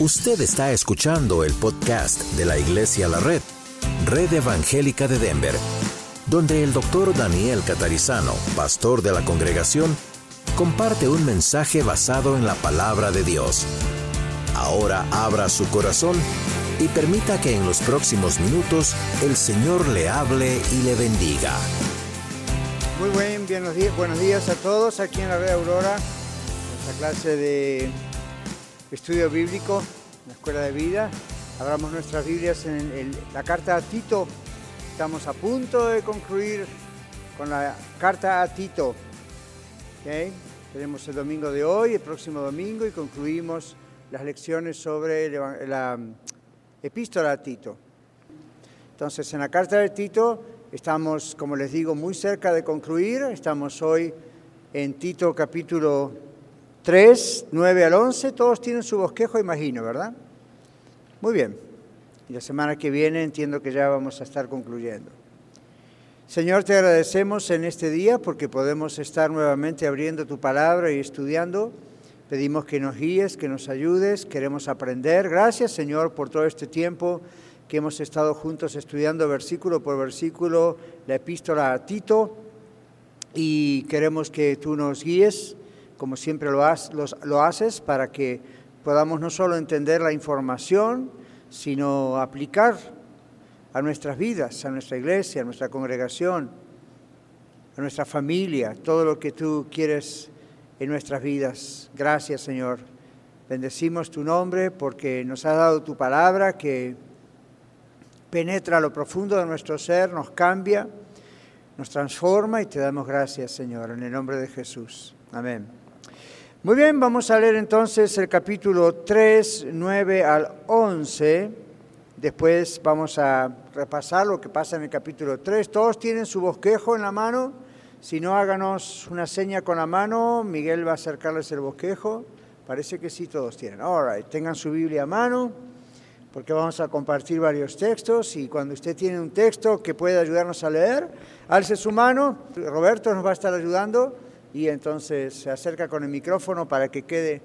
Usted está escuchando el podcast de la Iglesia La Red, Red Evangélica de Denver, donde el doctor Daniel Catarizano, pastor de la congregación, comparte un mensaje basado en la palabra de Dios. Ahora abra su corazón y permita que en los próximos minutos el Señor le hable y le bendiga. Muy buen, buenos días, buenos días a todos aquí en la Red Aurora, nuestra clase de estudio bíblico la Escuela de Vida. Abramos nuestras Biblias en la carta a Tito. Estamos a punto de concluir con la carta a Tito. Tenemos el domingo de hoy, el próximo domingo, y concluimos las lecciones sobre la epístola a Tito. Entonces, en la carta de Tito estamos, como les digo, muy cerca de concluir. Estamos hoy en Tito capítulo 3, 9 al 11, todos tienen su bosquejo, imagino, ¿verdad? Muy bien. Y la semana que viene entiendo que ya vamos a estar concluyendo. Señor, te agradecemos en este día porque podemos estar nuevamente abriendo tu palabra y estudiando. Pedimos que nos guíes, que nos ayudes, queremos aprender. Gracias, Señor, por todo este tiempo que hemos estado juntos estudiando versículo por versículo la epístola a Tito y queremos que tú nos guíes como siempre lo, haces, para que podamos no solo entender la información, sino aplicar a nuestras vidas, a nuestra iglesia, a nuestra congregación, a nuestra familia, todo lo que tú quieres en nuestras vidas. Gracias, Señor. Bendecimos tu nombre porque nos has dado tu palabra que penetra lo profundo de nuestro ser, nos cambia, nos transforma y te damos gracias, Señor, en el nombre de Jesús. Amén. Muy bien, vamos a leer entonces el capítulo 3, 9 al 11. Después vamos a repasar lo que pasa en el capítulo 3. Todos tienen su bosquejo en la mano. Si no, háganos una seña con la mano. Miguel va a acercarles el bosquejo. Parece que sí, todos tienen. All right. Tengan su Biblia a mano, porque vamos a compartir varios textos. Y cuando usted tiene un texto que puede ayudarnos a leer, alce su mano. Roberto nos va a estar ayudando y entonces se acerca con el micrófono para que quede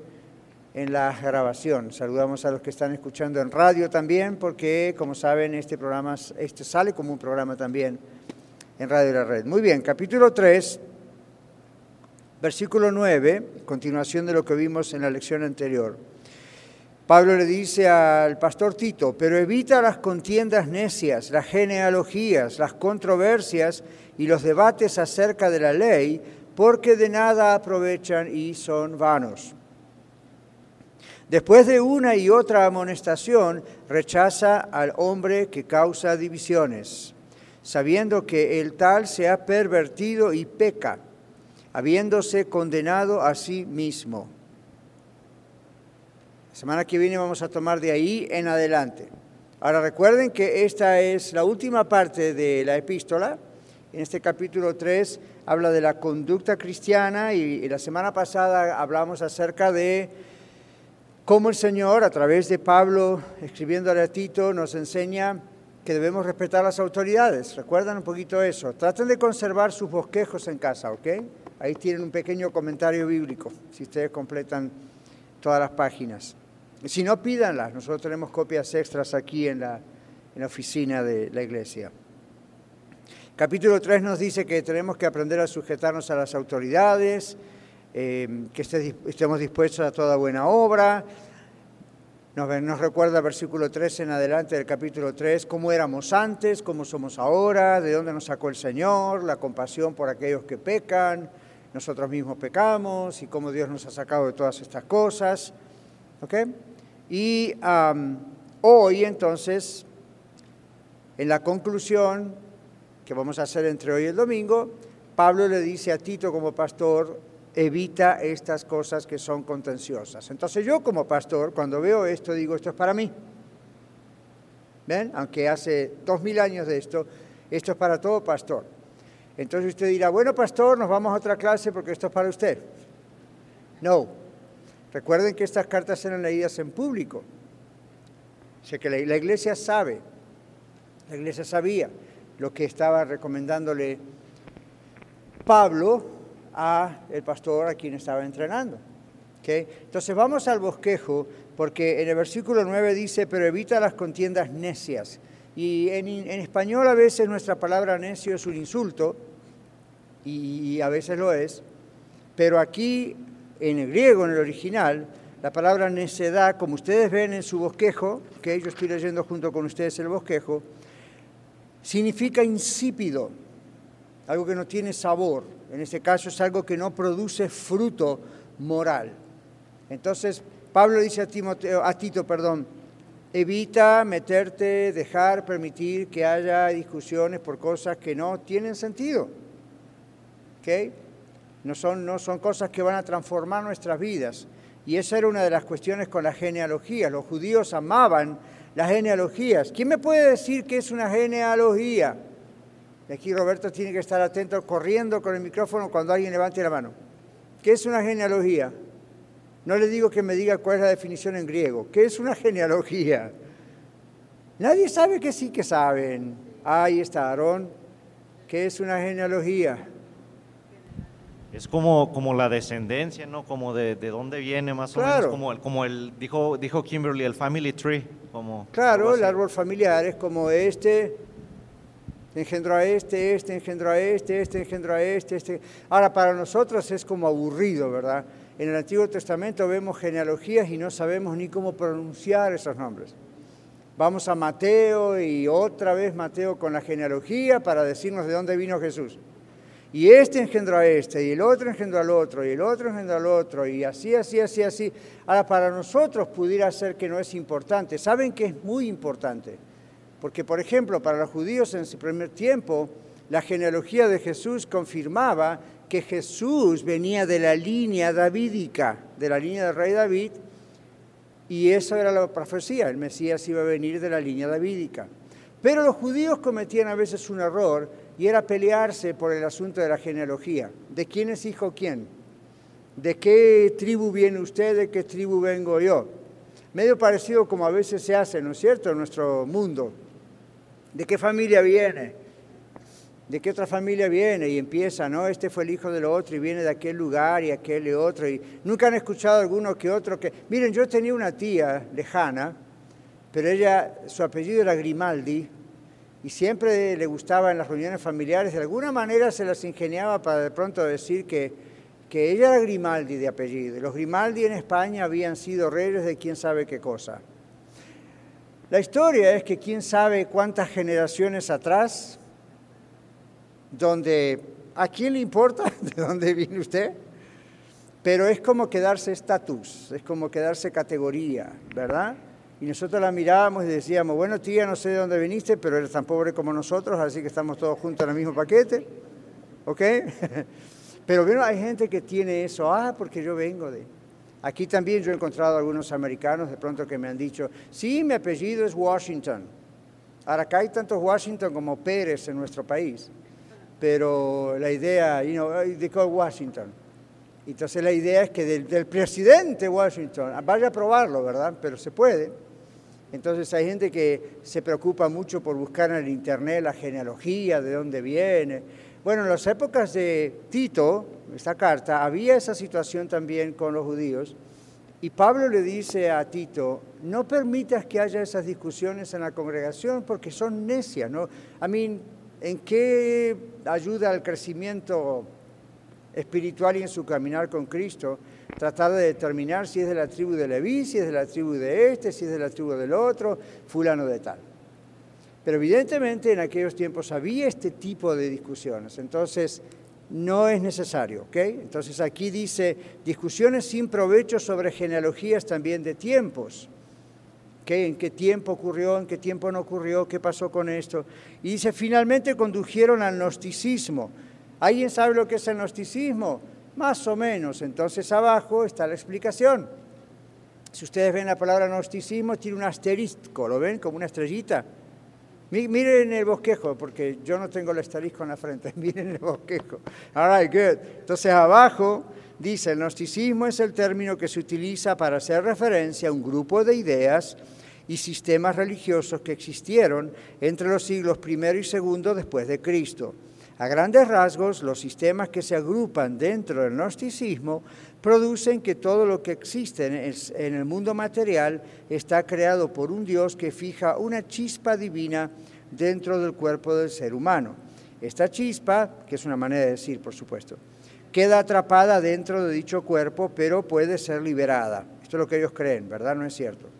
en la grabación. Saludamos a los que están escuchando en radio también, porque como saben, este programa este sale como un programa también en Radio La Red. Muy bien, capítulo 3, versículo 9, continuación de lo que vimos en la lección anterior. Pablo le dice al pastor Tito, pero evita las contiendas necias, las genealogías, las controversias y los debates acerca de la ley, porque de nada aprovechan y son vanos. Después de una y otra amonestación, rechaza al hombre que causa divisiones, sabiendo que el tal se ha pervertido y peca, habiéndose condenado a sí mismo. La semana que viene vamos a tomar de ahí en adelante. Ahora recuerden que esta es la última parte de la epístola. En este capítulo 3 habla de la conducta cristiana y, la semana pasada hablamos acerca de cómo el Señor, a través de Pablo, escribiéndole a Tito, nos enseña que debemos respetar las autoridades. ¿Recuerdan un poquito eso? Traten de conservar sus bosquejos en casa, ¿ok? Ahí tienen un pequeño comentario bíblico, si ustedes completan todas las páginas. Si no, pídanlas. Nosotros tenemos copias extras aquí en la oficina de la iglesia. Capítulo 3 nos dice que tenemos que aprender a sujetarnos a las autoridades, eh, que estemos dispuestos a toda buena obra. Nos, nos recuerda versículo 3 en adelante del capítulo 3, cómo éramos antes, cómo somos ahora, de dónde nos sacó el Señor, la compasión por aquellos que pecan, nosotros mismos pecamos y cómo Dios nos ha sacado de todas estas cosas. Y hoy entonces, en la conclusión, que vamos a hacer entre hoy y el domingo, Pablo le dice a Tito como pastor, evita estas cosas que son contenciosas. Entonces yo como pastor, cuando veo esto, digo, esto es para mí. ¿Ven? Aunque hace dos mil años de esto, esto es para todo pastor. Entonces usted dirá, bueno pastor, nos vamos a otra clase porque esto es para usted. No. Recuerden que estas cartas eran leídas en público. O sea que la iglesia sabe, la iglesia sabía lo que estaba recomendándole Pablo a el pastor a quien estaba entrenando. Entonces vamos al bosquejo, porque en el versículo 9 dice, pero evita las contiendas necias. Y en, en español a veces nuestra palabra necio es un insulto, y a veces lo es, pero aquí en el griego, en el original, la palabra necedad, como ustedes ven en su bosquejo, que yo estoy leyendo junto con ustedes el bosquejo, significa insípido, algo que no tiene sabor. En este caso es algo que no produce fruto moral. Entonces, Pablo dice a, Timoteo, a Tito, perdón, evita meterte, dejar, permitir que haya discusiones por cosas que no tienen sentido. ¿Okay? No, son, no son cosas que van a transformar nuestras vidas. Y esa era una de las cuestiones con la genealogía. Los judíos amaban las genealogías. ¿Quién me puede decir qué es una genealogía? Y aquí Roberto tiene que estar atento, corriendo con el micrófono cuando alguien levante la mano. ¿Qué es una genealogía? No le digo que me diga cuál es la definición en griego. ¿Qué es una genealogía? Nadie sabe que sí que saben. Ahí está Aarón. ¿Qué es una genealogía? Es como, como la descendencia, ¿no? Como de, de dónde viene más o menos, como, el, como el, dijo, dijo Kimberly, el family tree. Como claro, el árbol familiar es como este, engendró a este, este engendró a este, este engendró a este, este. Ahora, para nosotros es como aburrido, ¿verdad? En el Antiguo Testamento vemos genealogías y no sabemos ni cómo pronunciar esos nombres. Vamos a Mateo y otra vez Mateo con la genealogía para decirnos de dónde vino Jesús. Y este engendró a este, y el otro engendró al otro, y el otro engendró al otro, y así, así, así, así. Ahora, para nosotros pudiera ser que no es importante. ¿Saben que es muy importante? Porque, por ejemplo, para los judíos en su primer tiempo, la genealogía de Jesús confirmaba que Jesús venía de la línea davídica, de la línea del rey David, y esa era la profecía, el Mesías iba a venir de la línea davídica. Pero los judíos cometían a veces un error y era pelearse por el asunto de la genealogía. ¿De quién es hijo quién? ¿De qué tribu viene usted? ¿De qué tribu vengo yo? Medio parecido como a veces se hace, ¿no es cierto?, en nuestro mundo. ¿De qué familia viene? ¿De qué otra familia viene? Y empieza, ¿no? Este fue el hijo del otro y viene de aquel lugar y aquel y otro. Y nunca han escuchado alguno que otro que... Miren, yo tenía una tía lejana, pero ella, su apellido era Grimaldi, y siempre le gustaba en las reuniones familiares, de alguna manera se las ingeniaba para de pronto decir que, que ella era Grimaldi de apellido. Los Grimaldi en España habían sido reyes de quién sabe qué cosa. La historia es que quién sabe cuántas generaciones atrás, donde a quién le importa de dónde viene usted, pero es como quedarse estatus, es como quedarse categoría, ¿verdad? Y nosotros la mirábamos y decíamos, bueno tía, no sé de dónde viniste, pero eres tan pobre como nosotros, así que estamos todos juntos en el mismo paquete. ¿Ok? pero bueno, hay gente que tiene eso, ah, porque yo vengo de... Aquí también yo he encontrado algunos americanos de pronto que me han dicho, sí, mi apellido es Washington. Ahora acá hay tantos Washington como Pérez en nuestro país, pero la idea, you know, they call Washington. Entonces la idea es que del presidente Washington, vaya a probarlo, ¿verdad? Pero se puede. Entonces hay gente que se preocupa mucho por buscar en el Internet la genealogía, de dónde viene. Bueno, en las épocas de Tito, esta carta, había esa situación también con los judíos. Y Pablo le dice a Tito, no permitas que haya esas discusiones en la congregación porque son necias, ¿no? A mí, ¿en qué ayuda al crecimiento espiritual y en su caminar con Cristo? Tratar de determinar si es de la tribu de Leví, si es de la tribu de este, si es de la tribu del otro, fulano de tal. Pero evidentemente en aquellos tiempos había este tipo de discusiones, entonces no es necesario, ¿ok? Entonces aquí dice discusiones sin provecho sobre genealogías también de tiempos. ¿Qué? ¿En qué tiempo ocurrió? ¿En qué tiempo no ocurrió? ¿Qué pasó con esto? Y dice, finalmente condujeron al gnosticismo. ¿Alguien sabe lo que es el gnosticismo? Más o menos. Entonces abajo está la explicación. Si ustedes ven la palabra gnosticismo, tiene un asterisco, ¿lo ven? Como una estrellita. Miren el bosquejo, porque yo no tengo el asterisco en la frente. Miren el bosquejo. All right, good. Entonces abajo dice, el gnosticismo es el término que se utiliza para hacer referencia a un grupo de ideas y sistemas religiosos que existieron entre los siglos I y II después de Cristo A grandes rasgos, los sistemas que se agrupan dentro del gnosticismo producen que todo lo que existe en el mundo material está creado por un Dios que fija una chispa divina dentro del cuerpo del ser humano. Esta chispa, que es una manera de decir, por supuesto, queda atrapada dentro de dicho cuerpo, pero puede ser liberada. Esto es lo que ellos creen, ¿verdad? No es cierto.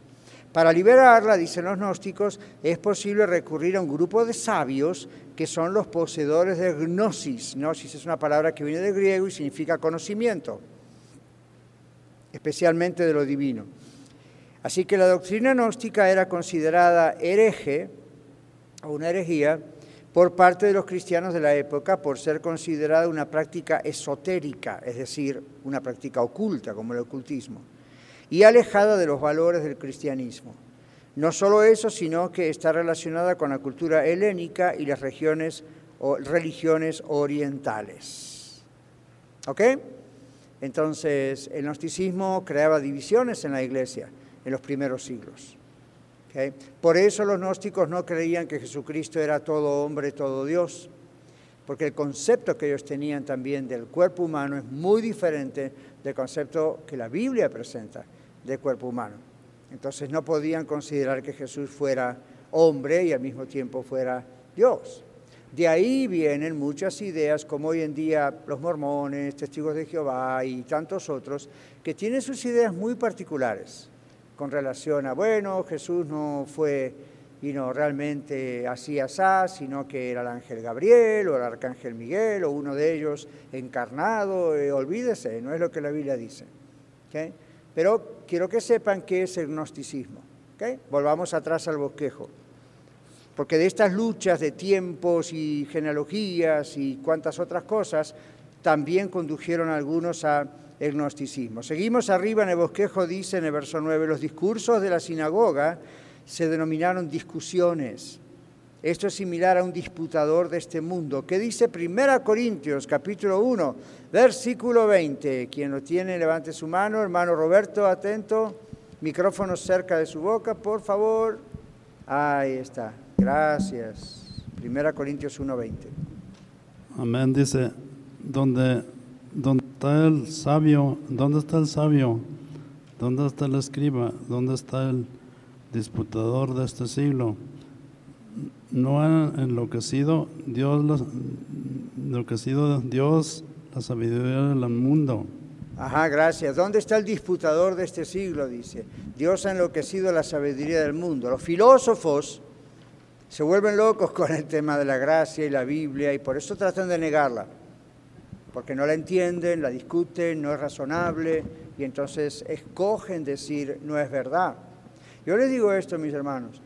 Para liberarla, dicen los gnósticos, es posible recurrir a un grupo de sabios que son los poseedores de gnosis. Gnosis es una palabra que viene del griego y significa conocimiento, especialmente de lo divino. Así que la doctrina gnóstica era considerada hereje o una herejía por parte de los cristianos de la época por ser considerada una práctica esotérica, es decir, una práctica oculta como el ocultismo, y alejada de los valores del cristianismo. No solo eso, sino que está relacionada con la cultura helénica y las regiones religiones orientales. ¿Ok? Entonces, el gnosticismo creaba divisiones en la iglesia en los primeros siglos. Por eso los gnósticos no creían que Jesucristo era todo hombre, todo Dios, porque el concepto que ellos tenían también del cuerpo humano es muy diferente del concepto que la Biblia presenta del cuerpo humano. Entonces no podían considerar que Jesús fuera hombre y al mismo tiempo fuera Dios. De ahí vienen muchas ideas, como hoy en día los mormones, testigos de Jehová y tantos otros, que tienen sus ideas muy particulares con relación a, bueno, Jesús no fue y no realmente así asá, sino que era el ángel Gabriel o el arcángel Miguel o uno de ellos encarnado, eh, olvídese, no es lo que la Biblia dice. Pero quiero que sepan qué es el gnosticismo. Volvamos atrás al bosquejo. Porque de estas luchas de tiempos y genealogías y cuantas otras cosas, también condujeron algunos a el gnosticismo. Seguimos arriba en el bosquejo, dice en el verso 9, los discursos de la sinagoga se denominaron discusiones. Esto es similar a un disputador de este mundo. ¿Qué dice 1 Corintios capítulo 1, versículo 20? Quien lo tiene, levante su mano. Hermano Roberto, atento. Micrófono cerca de su boca, por favor. Ahí está. Gracias. 1 Corintios 1, 20. Amén. Dice, donde ¿Dónde está el sabio? ¿Dónde está el sabio? ¿Dónde está el escriba? ¿Dónde está el disputador de este siglo? No ha enloquecido Dios, enloquecido Dios la sabiduría del mundo. Ajá, gracias. ¿Dónde está el disputador de este siglo? Dice. Dios ha enloquecido la sabiduría del mundo. Los filósofos se vuelven locos con el tema de la gracia y la Biblia y por eso tratan de negarla porque no la entienden, la discuten, no es razonable y entonces escogen decir no es verdad. Yo les digo esto, mis hermanos,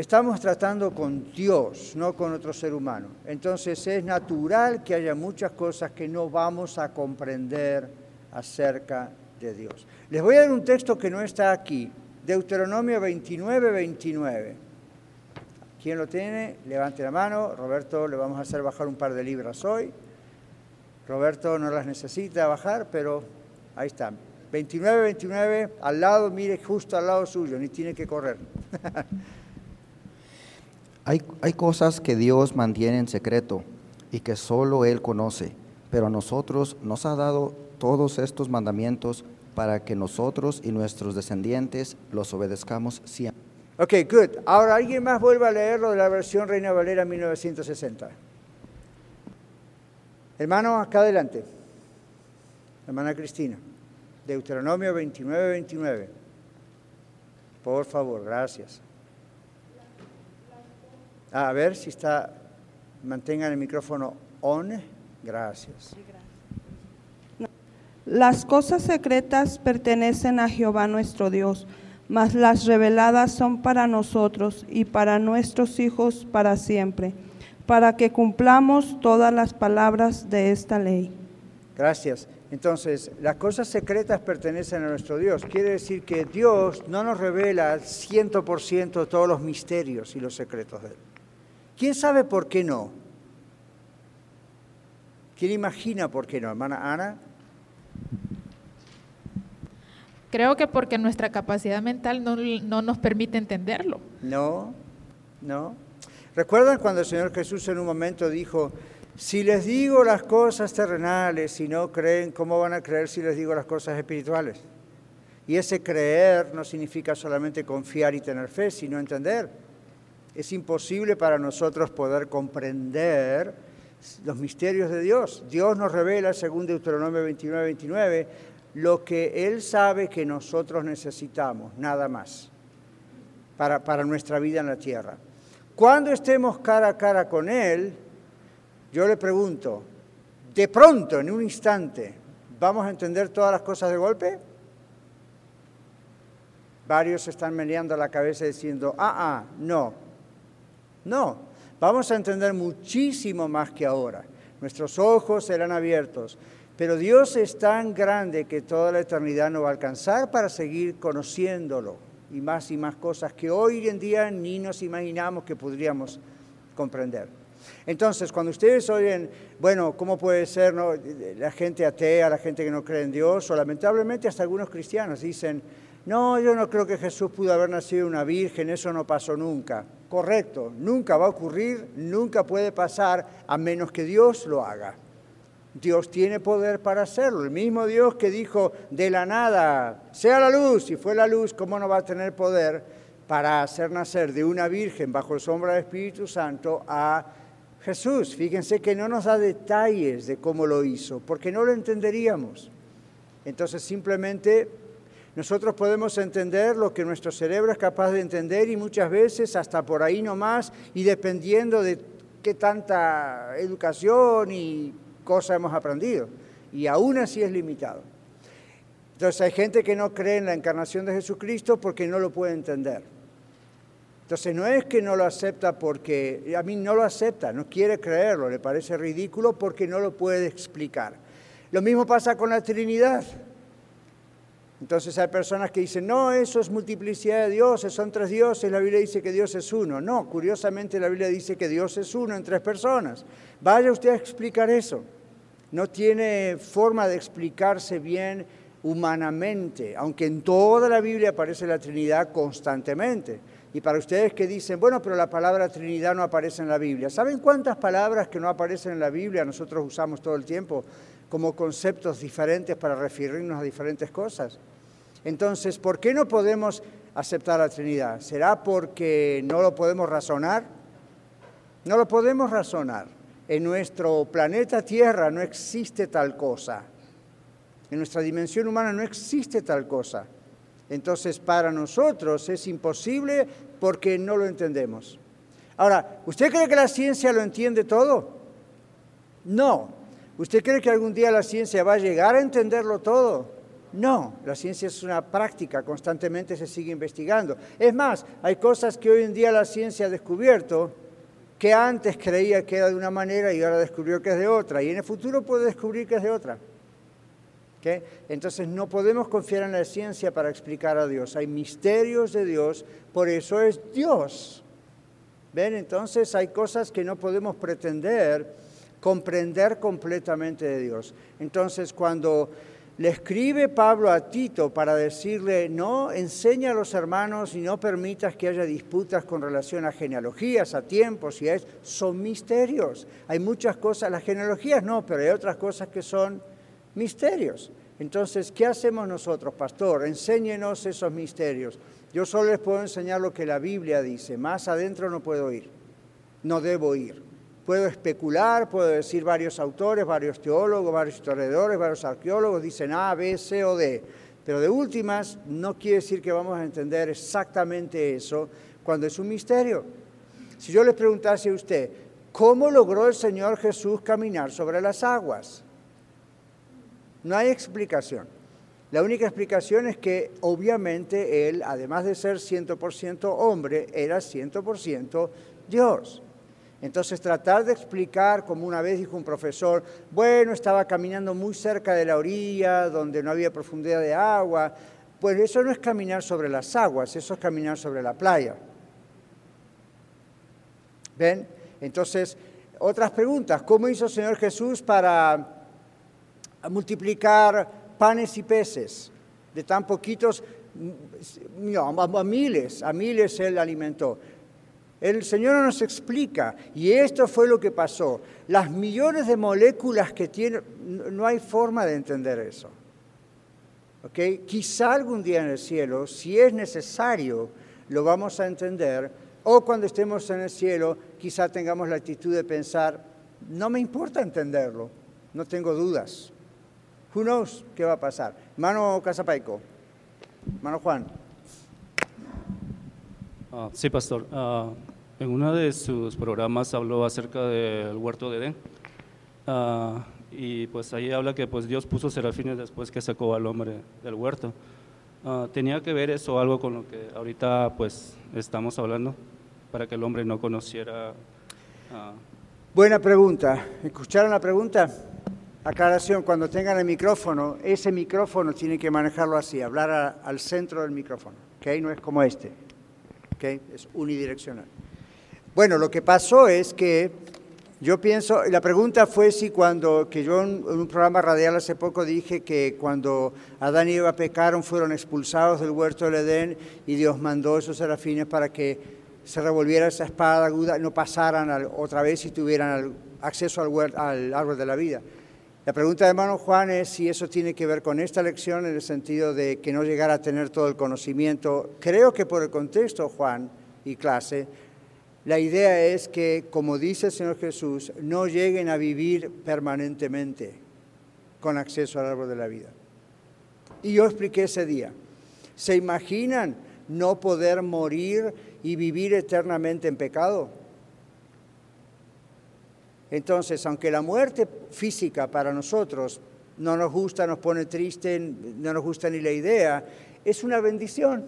estamos tratando con Dios, no con otro ser humano. Entonces es natural que haya muchas cosas que no vamos a comprender acerca de Dios. Les voy a dar un texto que no está aquí, Deuteronomio 29, 29. ¿Quién lo tiene? Levante la mano. Roberto, le vamos a hacer bajar un par de libras hoy. Roberto no las necesita bajar, pero ahí está. 29, 29, al lado, mire justo al lado suyo, ni tiene que correr. hay, hay cosas que Dios mantiene en secreto y que solo Él conoce, pero a nosotros nos ha dado todos estos mandamientos para que nosotros y nuestros descendientes los obedezcamos siempre. Ok, good. Ahora alguien más vuelva a leerlo de la versión Reina Valera 1960. Hermano, acá adelante. Hermana Cristina. Deuteronomio 29, 29. Por favor, gracias. A ver si está, mantengan el micrófono on. Gracias. Las cosas secretas pertenecen a Jehová nuestro Dios, mas las reveladas son para nosotros y para nuestros hijos para siempre para que cumplamos todas las palabras de esta ley. Gracias. Entonces, las cosas secretas pertenecen a nuestro Dios. Quiere decir que Dios no nos revela al 100% todos los misterios y los secretos de Él. ¿Quién sabe por qué no? ¿Quién imagina por qué no, hermana Ana? Creo que porque nuestra capacidad mental no, no nos permite entenderlo. No, no. ¿Recuerdan cuando el Señor Jesús en un momento dijo, si les digo las cosas terrenales y no creen, ¿cómo van a creer si les digo las cosas espirituales? Y ese creer no significa solamente confiar y tener fe, sino entender. Es imposible para nosotros poder comprender los misterios de Dios. Dios nos revela, según Deuteronomio 29, 29, lo que Él sabe que nosotros necesitamos, nada más, para, para nuestra vida en la tierra. Cuando estemos cara a cara con Él, yo le pregunto, de pronto, en un instante, ¿vamos a entender todas las cosas de golpe? Varios están meneando la cabeza diciendo, ah, ah, no, no, vamos a entender muchísimo más que ahora. Nuestros ojos serán abiertos, pero Dios es tan grande que toda la eternidad no va a alcanzar para seguir conociéndolo y más y más cosas que hoy en día ni nos imaginamos que podríamos comprender. Entonces, cuando ustedes oyen, bueno, ¿cómo puede ser la gente atea, la gente que no cree en Dios, o lamentablemente hasta algunos cristianos dicen, no, yo no creo que Jesús pudo haber nacido una virgen, eso no pasó nunca. Correcto, nunca va a ocurrir, nunca puede pasar a menos que Dios lo haga. Dios tiene poder para hacerlo. El mismo Dios que dijo de la nada, sea la luz, y fue la luz, ¿cómo no va a tener poder para hacer nacer de una virgen bajo el sombra del Espíritu Santo a Jesús? Fíjense que no nos da detalles de cómo lo hizo, porque no lo entenderíamos. Entonces simplemente nosotros podemos entender lo que nuestro cerebro es capaz de entender y muchas veces hasta por ahí nomás y dependiendo de qué tanta educación y cosa hemos aprendido. Y aún así es limitado. Entonces hay gente que no cree en la encarnación de Jesucristo porque no lo puede entender. Entonces no es que no lo acepta porque, a mí no lo acepta, no quiere creerlo, le parece ridículo porque no lo puede explicar. Lo mismo pasa con la Trinidad. Entonces hay personas que dicen, no, eso es multiplicidad de dioses, son tres dioses, la Biblia dice que Dios es uno. No, curiosamente la Biblia dice que Dios es uno en tres personas. Vaya usted a explicar eso. No tiene forma de explicarse bien humanamente, aunque en toda la Biblia aparece la Trinidad constantemente. Y para ustedes que dicen, bueno, pero la palabra Trinidad no aparece en la Biblia. ¿Saben cuántas palabras que no aparecen en la Biblia nosotros usamos todo el tiempo como conceptos diferentes para referirnos a diferentes cosas? Entonces, ¿por qué no podemos aceptar la Trinidad? ¿Será porque no lo podemos razonar? No lo podemos razonar. En nuestro planeta Tierra no existe tal cosa. En nuestra dimensión humana no existe tal cosa. Entonces, para nosotros es imposible porque no lo entendemos. Ahora, ¿usted cree que la ciencia lo entiende todo? No. ¿Usted cree que algún día la ciencia va a llegar a entenderlo todo? No, la ciencia es una práctica, constantemente se sigue investigando. Es más, hay cosas que hoy en día la ciencia ha descubierto que antes creía que era de una manera y ahora descubrió que es de otra, y en el futuro puede descubrir que es de otra. Entonces no podemos confiar en la ciencia para explicar a Dios. Hay misterios de Dios, por eso es Dios. ¿Ven? Entonces hay cosas que no podemos pretender comprender completamente de Dios. Entonces cuando le escribe Pablo a Tito para decirle, no, enseña a los hermanos y no permitas que haya disputas con relación a genealogías, a tiempos y a eso. Son misterios. Hay muchas cosas, las genealogías no, pero hay otras cosas que son misterios. Entonces, ¿qué hacemos nosotros, pastor? Enséñenos esos misterios. Yo solo les puedo enseñar lo que la Biblia dice, más adentro no puedo ir, no debo ir. Puedo especular, puedo decir varios autores, varios teólogos, varios historiadores, varios arqueólogos dicen A, B, C o D. Pero de últimas no quiere decir que vamos a entender exactamente eso cuando es un misterio. Si yo le preguntase a usted, ¿cómo logró el Señor Jesús caminar sobre las aguas? No hay explicación. La única explicación es que obviamente Él, además de ser 100% hombre, era 100% Dios. Entonces tratar de explicar, como una vez dijo un profesor, bueno, estaba caminando muy cerca de la orilla, donde no había profundidad de agua, pues eso no es caminar sobre las aguas, eso es caminar sobre la playa. ¿Ven? Entonces, otras preguntas, ¿cómo hizo el Señor Jesús para multiplicar panes y peces? De tan poquitos, a miles, a miles Él alimentó. El Señor no nos explica. Y esto fue lo que pasó. Las millones de moléculas que tiene, no hay forma de entender eso. ¿Okay? Quizá algún día en el cielo, si es necesario, lo vamos a entender. O cuando estemos en el cielo, quizá tengamos la actitud de pensar, no me importa entenderlo, no tengo dudas. Who knows qué va a pasar? Mano Casapaico. Mano Juan. Ah, sí, pastor. Ah, en uno de sus programas habló acerca del huerto de Edén. Ah, y pues ahí habla que pues Dios puso serafines después que sacó al hombre del huerto. ¿Tenía que ver eso algo con lo que ahorita pues estamos hablando? Para que el hombre no conociera... Buena pregunta. ¿Escucharon la pregunta? Aclaración, cuando tengan el micrófono, ese micrófono tiene que manejarlo así, hablar al centro del micrófono, ¿ok? No es como este, ¿ok? Es unidireccional. Bueno, lo que pasó es que yo pienso, la pregunta fue si cuando, que yo en, un programa radial hace poco dije que cuando Adán y Eva pecaron fueron expulsados del huerto del Edén y Dios mandó esos serafines para que se revolviera esa espada aguda, no pasaran otra vez y tuvieran acceso al, al árbol de la vida. La pregunta de hermano Juan es si eso tiene que ver con esta lección en el sentido de que no llegara a tener todo el conocimiento. Creo que por el contexto, Juan y clase, la idea es que, como dice el Señor Jesús, no lleguen a vivir permanentemente con acceso al árbol de la vida. Y yo expliqué ese día. ¿Se imaginan no poder morir y vivir eternamente en pecado? Entonces, aunque la muerte física para nosotros no nos gusta, nos pone triste, no nos gusta ni la idea, es una bendición.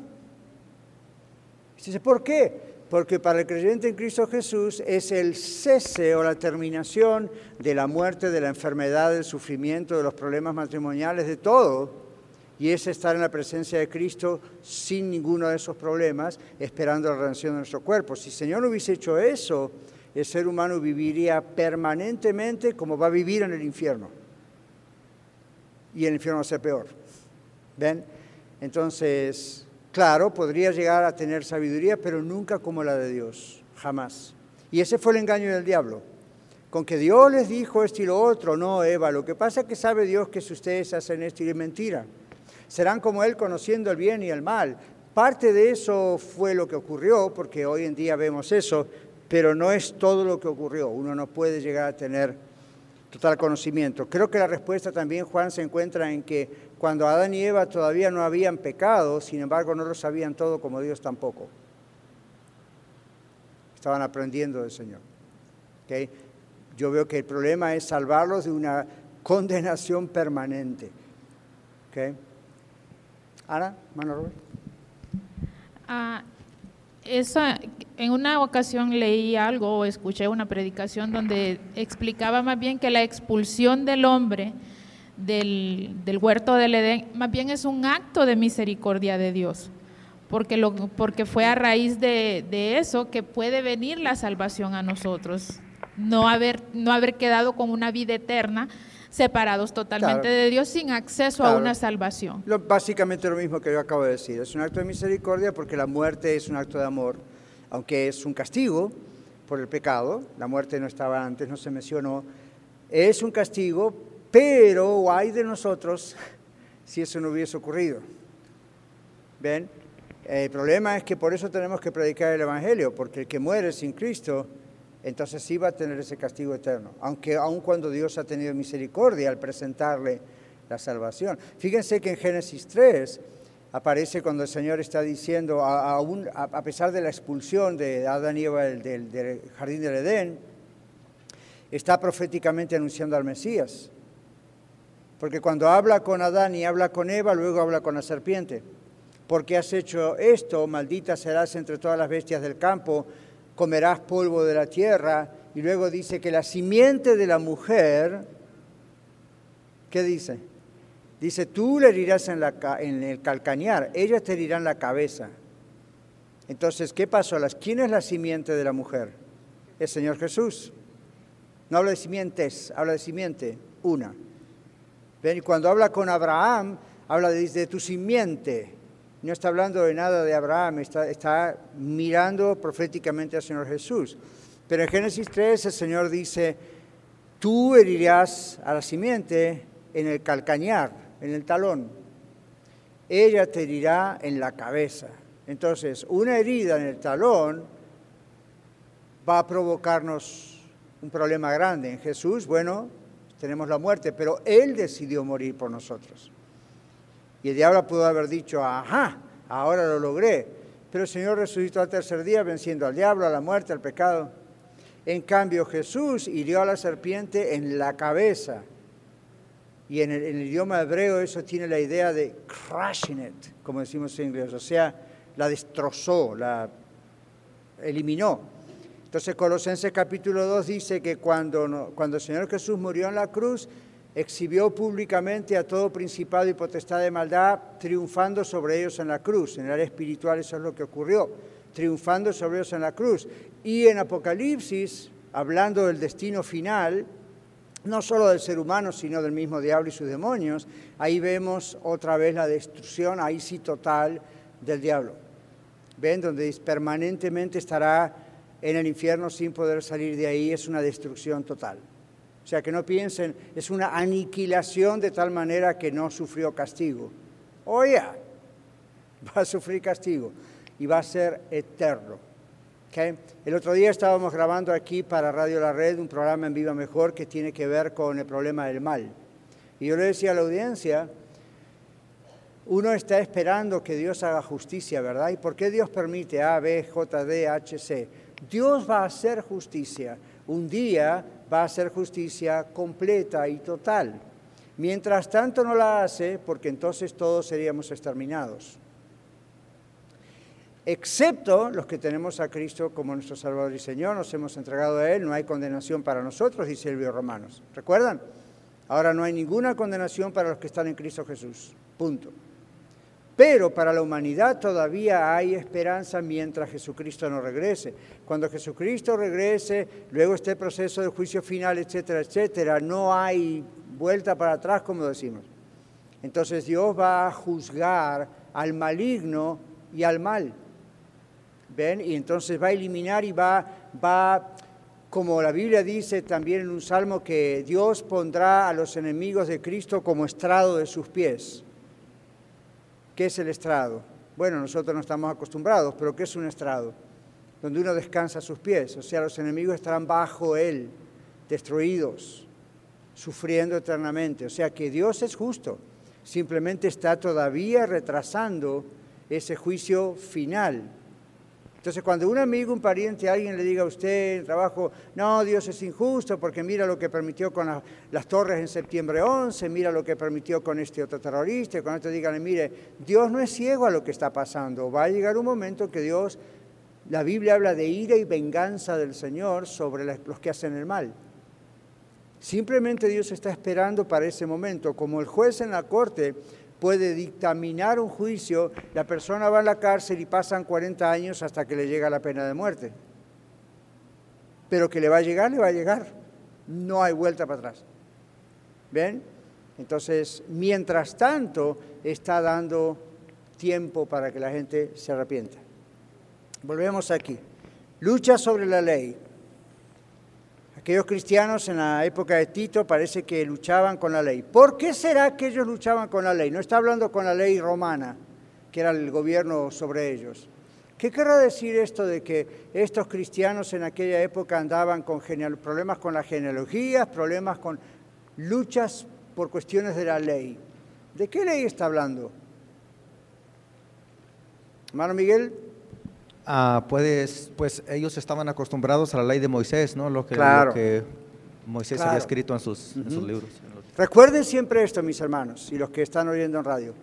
¿por qué? Porque para el creyente en Cristo Jesús es el cese o la terminación de la muerte, de la enfermedad, del sufrimiento, de los problemas matrimoniales, de todo. Y es estar en la presencia de Cristo sin ninguno de esos problemas, esperando la redención de nuestro cuerpo. Si el Señor hubiese hecho eso, el ser humano viviría permanentemente como va a vivir en el infierno. Y el infierno va a ser peor. ¿Ven? Entonces, claro, podría llegar a tener sabiduría, pero nunca como la de Dios, jamás. Y ese fue el engaño del diablo. Con que Dios les dijo esto y lo otro, no, Eva, lo que pasa es que sabe Dios que si ustedes hacen esto y es mentira. Serán como Él conociendo el bien y el mal. Parte de eso fue lo que ocurrió, porque hoy en día vemos eso, pero no es todo lo que ocurrió. Uno no puede llegar a tener total conocimiento. Creo que la respuesta también, Juan, se encuentra en que cuando Adán y Eva todavía no habían pecado, sin embargo no lo sabían todo como Dios tampoco. Estaban aprendiendo del Señor. Yo veo que el problema es salvarlos de una condenación permanente. Ana, mano Robert. Ah, esa, en una ocasión leí algo o escuché una predicación donde explicaba más bien que la expulsión del hombre del, huerto del Edén más bien es un acto de misericordia de Dios, porque, lo, porque fue a raíz de, eso que puede venir la salvación a nosotros, no haber, no haber quedado con una vida eterna separados totalmente de Dios sin acceso a una salvación. Lo, básicamente lo mismo que yo acabo de decir, es un acto de misericordia porque la muerte es un acto de amor, aunque es un castigo por el pecado, la muerte no estaba antes, no se mencionó, es un castigo, pero hay de nosotros si eso no hubiese ocurrido. ¿Ven? El problema es que por eso tenemos que predicar el Evangelio, porque el que muere sin Cristo entonces sí va a tener ese castigo eterno, aunque aun cuando Dios ha tenido misericordia al presentarle la salvación. Fíjense que en Génesis 3 aparece cuando el Señor está diciendo, a, pesar de la expulsión de Adán y Eva del, del jardín del Edén, está proféticamente anunciando al Mesías. Porque cuando habla con Adán y habla con Eva, luego habla con la serpiente. Porque has hecho esto, maldita serás entre todas las bestias del campo, comerás polvo de la tierra. Y luego dice que la simiente de la mujer, ¿qué dice? Dice, tú le herirás en, en el calcañar, ella te herirá en la cabeza. Entonces, ¿qué pasó? ¿Quién es la simiente de la mujer? El Señor Jesús. No habla de simientes, habla de simiente, una. ¿Ven? Y cuando habla con Abraham, habla de, tu simiente. No está hablando de nada de Abraham, está, está mirando proféticamente al Señor Jesús. Pero en Génesis 3 el Señor dice, tú herirás a la simiente en el calcañar, en el talón. Ella te herirá en la cabeza. Entonces, una herida en el talón va a provocarnos un problema grande. En Jesús, bueno, tenemos la muerte, pero Él decidió morir por nosotros. Y el diablo pudo haber dicho, ajá, ahora lo logré. Pero el Señor resucitó al tercer día venciendo al diablo, a la muerte, al pecado. En cambio, Jesús hirió a la serpiente en la cabeza. Y en el, idioma hebreo eso tiene la idea de crushing it, como decimos en inglés, o sea, la destrozó, la eliminó. Entonces Colosenses capítulo 2 dice que cuando, cuando el Señor Jesús murió en la cruz, exhibió públicamente a todo principado y potestad de maldad, triunfando sobre ellos en la cruz. En el área espiritual eso es lo que ocurrió, triunfando sobre ellos en la cruz. Y en Apocalipsis, hablando del destino final, no solo del ser humano, sino del mismo diablo y sus demonios, ahí vemos otra vez la destrucción, ahí sí total, del diablo. ¿Ven? Donde permanentemente estará en el infierno sin poder salir de ahí, es una destrucción total. O sea, que no piensen, es una aniquilación de tal manera que no sufrió castigo. Oye, va a sufrir castigo y va a ser eterno. El otro día estábamos grabando aquí para Radio La Red un programa en Viva Mejor que tiene que ver con el problema del mal. Y yo le decía a la audiencia, uno está esperando que Dios haga justicia, ¿verdad? ¿Y por qué Dios permite A, B, J, D, H, C? Dios va a hacer justicia. Un día va a hacer justicia completa y total. Mientras tanto no la hace, porque entonces todos seríamos exterminados. Excepto los que tenemos a Cristo como nuestro Salvador y Señor, nos hemos entregado a Él, no hay condenación para nosotros, dice el Romanos. ¿Recuerdan? Ahora no hay ninguna condenación para los que están en Cristo Jesús. Punto. Pero para la humanidad todavía hay esperanza mientras Jesucristo no regrese. Cuando Jesucristo regrese, luego este proceso de juicio final, etcétera, etcétera, no hay vuelta para atrás, como decimos. Entonces Dios va a juzgar al maligno y al mal. ¿Ven? Y entonces va a eliminar y va, va, como la Biblia dice también en un salmo, que Dios pondrá a los enemigos de Cristo como estrado de sus pies. ¿Qué es el estrado? Bueno, nosotros no estamos acostumbrados, pero ¿qué es un estrado? Donde uno descansa sus pies, o sea, los enemigos estarán bajo él, destruidos, sufriendo eternamente. O sea que Dios es justo, simplemente está todavía retrasando ese juicio final entonces, cuando un amigo, un pariente, alguien le diga a usted en trabajo, no, Dios es injusto porque mira lo que permitió con las torres en septiembre 11, mira lo que permitió con este otro terrorista, y con esto díganle, mire, Dios no es ciego a lo que está pasando. Va a llegar un momento que Dios, la Biblia habla de ira y venganza del Señor sobre los que hacen el mal. Simplemente Dios está esperando para ese momento, como el juez en la corte puede dictaminar un juicio, la persona va a la cárcel y pasan 40 años hasta que le llega la pena de muerte. Pero que le va a llegar, le va a llegar. No hay vuelta para atrás. ¿Ven? Entonces, mientras tanto, está dando tiempo para que la gente se arrepienta. Volvemos aquí. Lucha sobre la ley. Aquellos cristianos en la época de Tito parece que luchaban con la ley. ¿Por qué será que ellos luchaban con la ley? No está hablando con la ley romana, que era el gobierno sobre ellos. ¿Qué querrá decir esto de que estos cristianos en aquella época andaban con problemas con las genealogías, problemas con luchas por cuestiones de la ley? ¿De qué ley está hablando? Hermano Miguel. Ah, pues, pues ellos estaban acostumbrados a la ley de Moisés, ¿no? Lo que, que Moisés había escrito en sus, libros. Recuerden siempre esto, mis hermanos, y los que están oyendo en radio.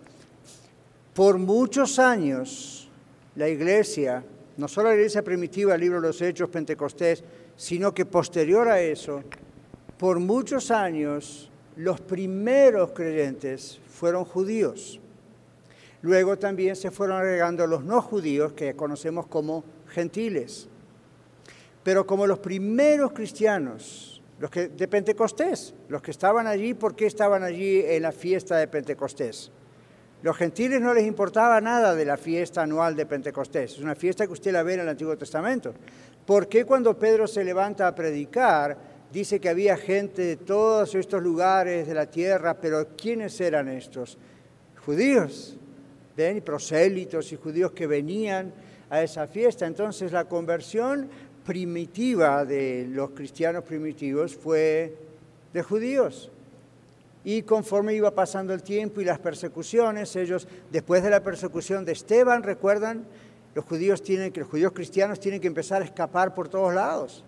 Por muchos años, la iglesia, no solo la iglesia primitiva, el libro de los Hechos, Pentecostés, sino que posterior a eso, por muchos años, los primeros creyentes fueron judíos. Luego también se fueron agregando los no judíos, que conocemos como gentiles. Pero como los primeros cristianos, los que, de Pentecostés, los que estaban allí, ¿por qué estaban allí en la fiesta de Pentecostés? Los gentiles no les importaba nada de la fiesta anual de Pentecostés. Es una fiesta que usted la ve en el Antiguo Testamento. ¿Por qué cuando Pedro se levanta a predicar dice que había gente de todos estos lugares de la tierra, pero ¿quiénes eran estos? Judíos, ¿ven? Prosélitos y judíos que venían a esa fiesta. Entonces la conversión primitiva de los cristianos primitivos fue de judíos. Y conforme iba pasando el tiempo y las persecuciones, ellos, después de la persecución de Esteban, recuerdan, los judíos tienen que, los judíos cristianos tienen que empezar a escapar por todos lados.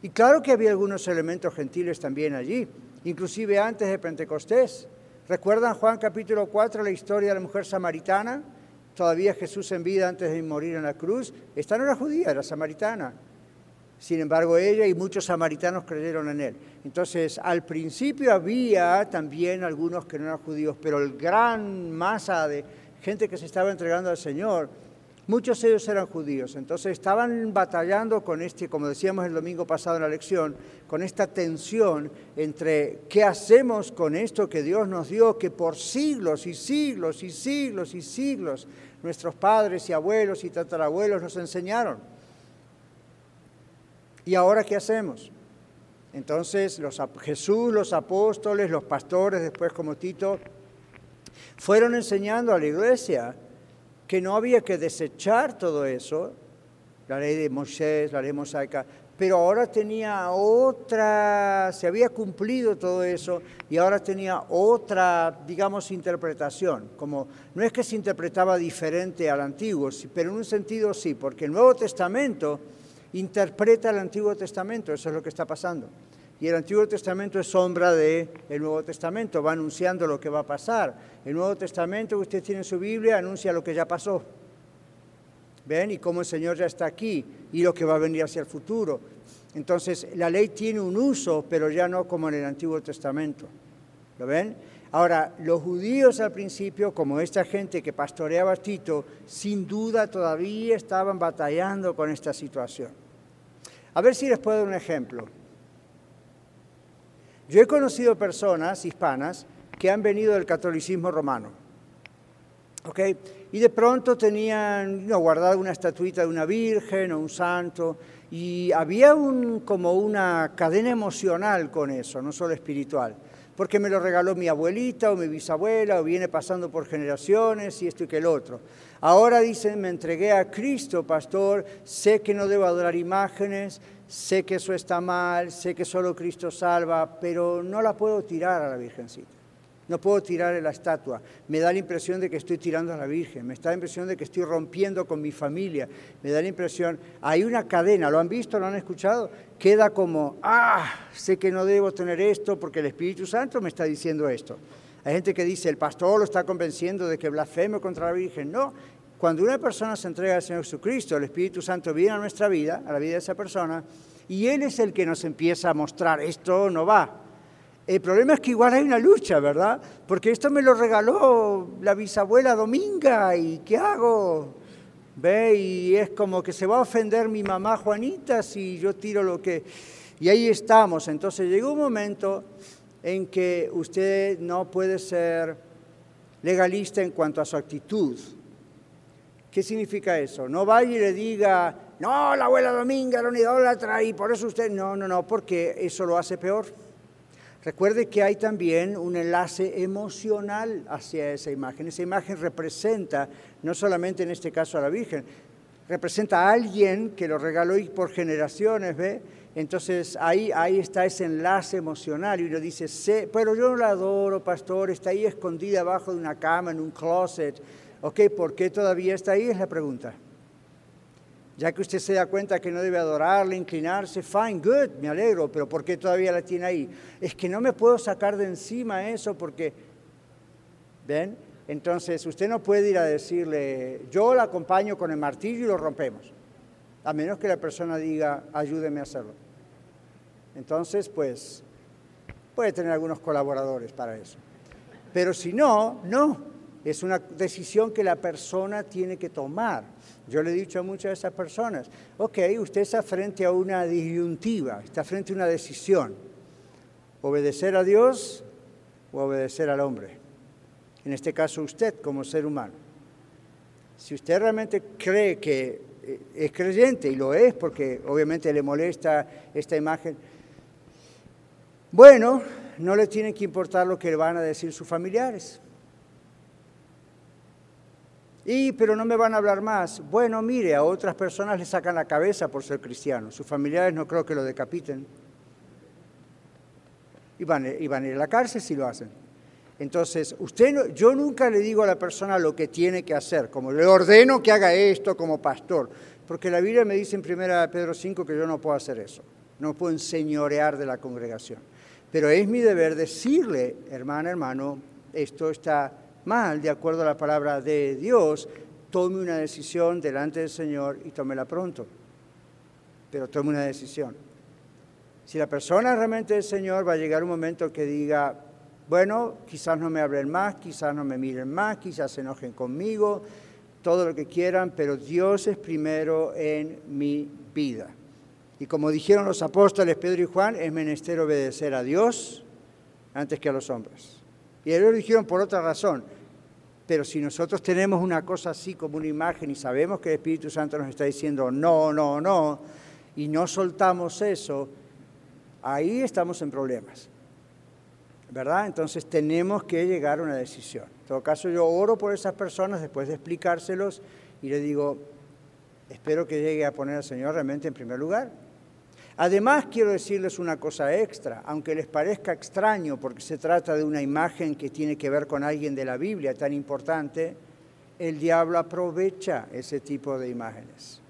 Y claro que había algunos elementos gentiles también allí, inclusive antes de Pentecostés. ¿Recuerdan Juan capítulo 4 la historia de la mujer samaritana? Todavía Jesús en vida antes de morir en la cruz. Esta no era judía, era samaritana. Sin embargo, ella y muchos samaritanos creyeron en él. Entonces, al principio había también algunos que no eran judíos, pero el gran masa de gente que se estaba entregando al Señor Muchos de ellos eran judíos, entonces estaban batallando con este, como decíamos el domingo pasado en la lección, con esta tensión entre qué hacemos con esto que Dios nos dio, que por siglos y siglos y siglos y siglos nuestros padres y abuelos y tatarabuelos nos enseñaron. ¿Y ahora qué hacemos? Entonces los, Jesús, los apóstoles, los pastores, después como Tito, fueron enseñando a la iglesia que no había que desechar todo eso, la ley de Moisés, la ley mosaica, pero ahora tenía otra, se había cumplido todo eso y ahora tenía otra, digamos, interpretación. Como no es que se interpretaba diferente al antiguo, pero en un sentido sí, porque el Nuevo Testamento interpreta el Antiguo Testamento, eso es lo que está pasando. Y el Antiguo Testamento es sombra del Nuevo Testamento, va anunciando lo que va a pasar. El Nuevo Testamento que usted tiene en su Biblia anuncia lo que ya pasó. ¿Ven? Y cómo el Señor ya está aquí y lo que va a venir hacia el futuro. Entonces, la ley tiene un uso, pero ya no como en el Antiguo Testamento. ¿Lo ven? Ahora, los judíos al principio, como esta gente que pastoreaba a Tito, sin duda todavía estaban batallando con esta situación. A ver si les puedo dar un ejemplo. Yo he conocido personas hispanas que han venido del catolicismo romano. ¿ok? Y de pronto tenían no, guardada una estatuita de una virgen o un santo, y había un, como una cadena emocional con eso, no solo espiritual, porque me lo regaló mi abuelita o mi bisabuela, o viene pasando por generaciones y esto y que el otro. Ahora dicen, me entregué a Cristo, pastor, sé que no debo adorar imágenes, sé que eso está mal, sé que solo Cristo salva, pero no la puedo tirar a la Virgencita. No puedo tirar la estatua. Me da la impresión de que estoy tirando a la Virgen. Me da la impresión de que estoy rompiendo con mi familia. Me da la impresión, hay una cadena, ¿lo han visto? ¿Lo han escuchado? Queda como, ah, sé que no debo tener esto porque el Espíritu Santo me está diciendo esto. Hay gente que dice, el pastor lo está convenciendo de que blasfeme contra la Virgen. No, cuando una persona se entrega al Señor Jesucristo, el Espíritu Santo viene a nuestra vida, a la vida de esa persona, y Él es el que nos empieza a mostrar, esto no va. El problema es que igual hay una lucha, ¿verdad? Porque esto me lo regaló la bisabuela Dominga, ¿y qué hago? Ve, y es como que se va a ofender mi mamá Juanita si yo tiro lo que... Y ahí estamos. Entonces llegó un momento en que usted no puede ser legalista en cuanto a su actitud ¿Qué significa eso? No vaya y le diga, no, la abuela Dominga era una idólatra y por eso usted... No, no, no, porque eso lo hace peor. Recuerde que hay también un enlace emocional hacia esa imagen. Esa imagen representa, no solamente en este caso a la Virgen, representa a alguien que lo regaló y por generaciones, ¿ve? Entonces ahí, ahí está ese enlace emocional y uno dice, pero yo no la adoro, pastor, está ahí escondida abajo de una cama, en un closet Ok, ¿por qué todavía está ahí? Es la pregunta. Ya que usted se da cuenta que no debe adorarle, inclinarse, fine, good, me alegro, pero ¿por qué todavía la tiene ahí? Es que no me puedo sacar de encima eso porque, ¿ven? Entonces usted no puede ir a decirle, yo la acompaño con el martillo y lo rompemos, a menos que la persona diga, ayúdeme a hacerlo. Entonces, pues, puede tener algunos colaboradores para eso. Pero si no, no. Es una decisión que la persona tiene que tomar. Yo le he dicho a muchas de esas personas, ok, usted está frente a una disyuntiva, está frente a una decisión, obedecer a Dios o obedecer al hombre. en este caso usted como ser humano. Si usted realmente cree que eh, es creyente, y lo es porque obviamente le molesta esta imagen, bueno, no le tiene que importar lo que le van a decir sus familiares. Y, pero no me van a hablar más. Bueno, mire, a otras personas le sacan la cabeza por ser cristiano. Sus familiares no creo que lo decapiten. Y van, y van a ir a la cárcel si lo hacen. Entonces, usted yo nunca le digo a la persona lo que tiene que hacer, como le ordeno que haga esto como pastor, porque la Biblia me dice en 1 Pedro 5 que yo no puedo hacer eso, no puedo enseñorear de la congregación. Pero es mi deber decirle, hermana, hermano, esto está mal, de acuerdo a la palabra de Dios, tome una decisión delante del Señor y tómela pronto. Pero tome una decisión. Si la persona realmente del Señor va a llegar un momento que diga, bueno, quizás no me hablen más, quizás no me miren más, quizás se enojen conmigo, todo lo que quieran, pero Dios es primero en mi vida. Y como dijeron los apóstoles Pedro y Juan, es menester obedecer a Dios antes que a los hombres. Y ellos lo dijeron por otra razón. Pero si nosotros tenemos una cosa así como una imagen y sabemos que el Espíritu Santo nos está diciendo no, no, no, y no soltamos eso, ahí estamos en problemas. ¿Verdad? Entonces tenemos que llegar a una decisión. En todo caso, yo oro por esas personas después de explicárselos y le digo, espero que llegue a poner al Señor realmente en primer lugar. Además, quiero decirles una cosa extra, aunque les parezca extraño porque se trata de una imagen que tiene que ver con alguien de la Biblia tan importante, el diablo aprovecha ese tipo de imágenes.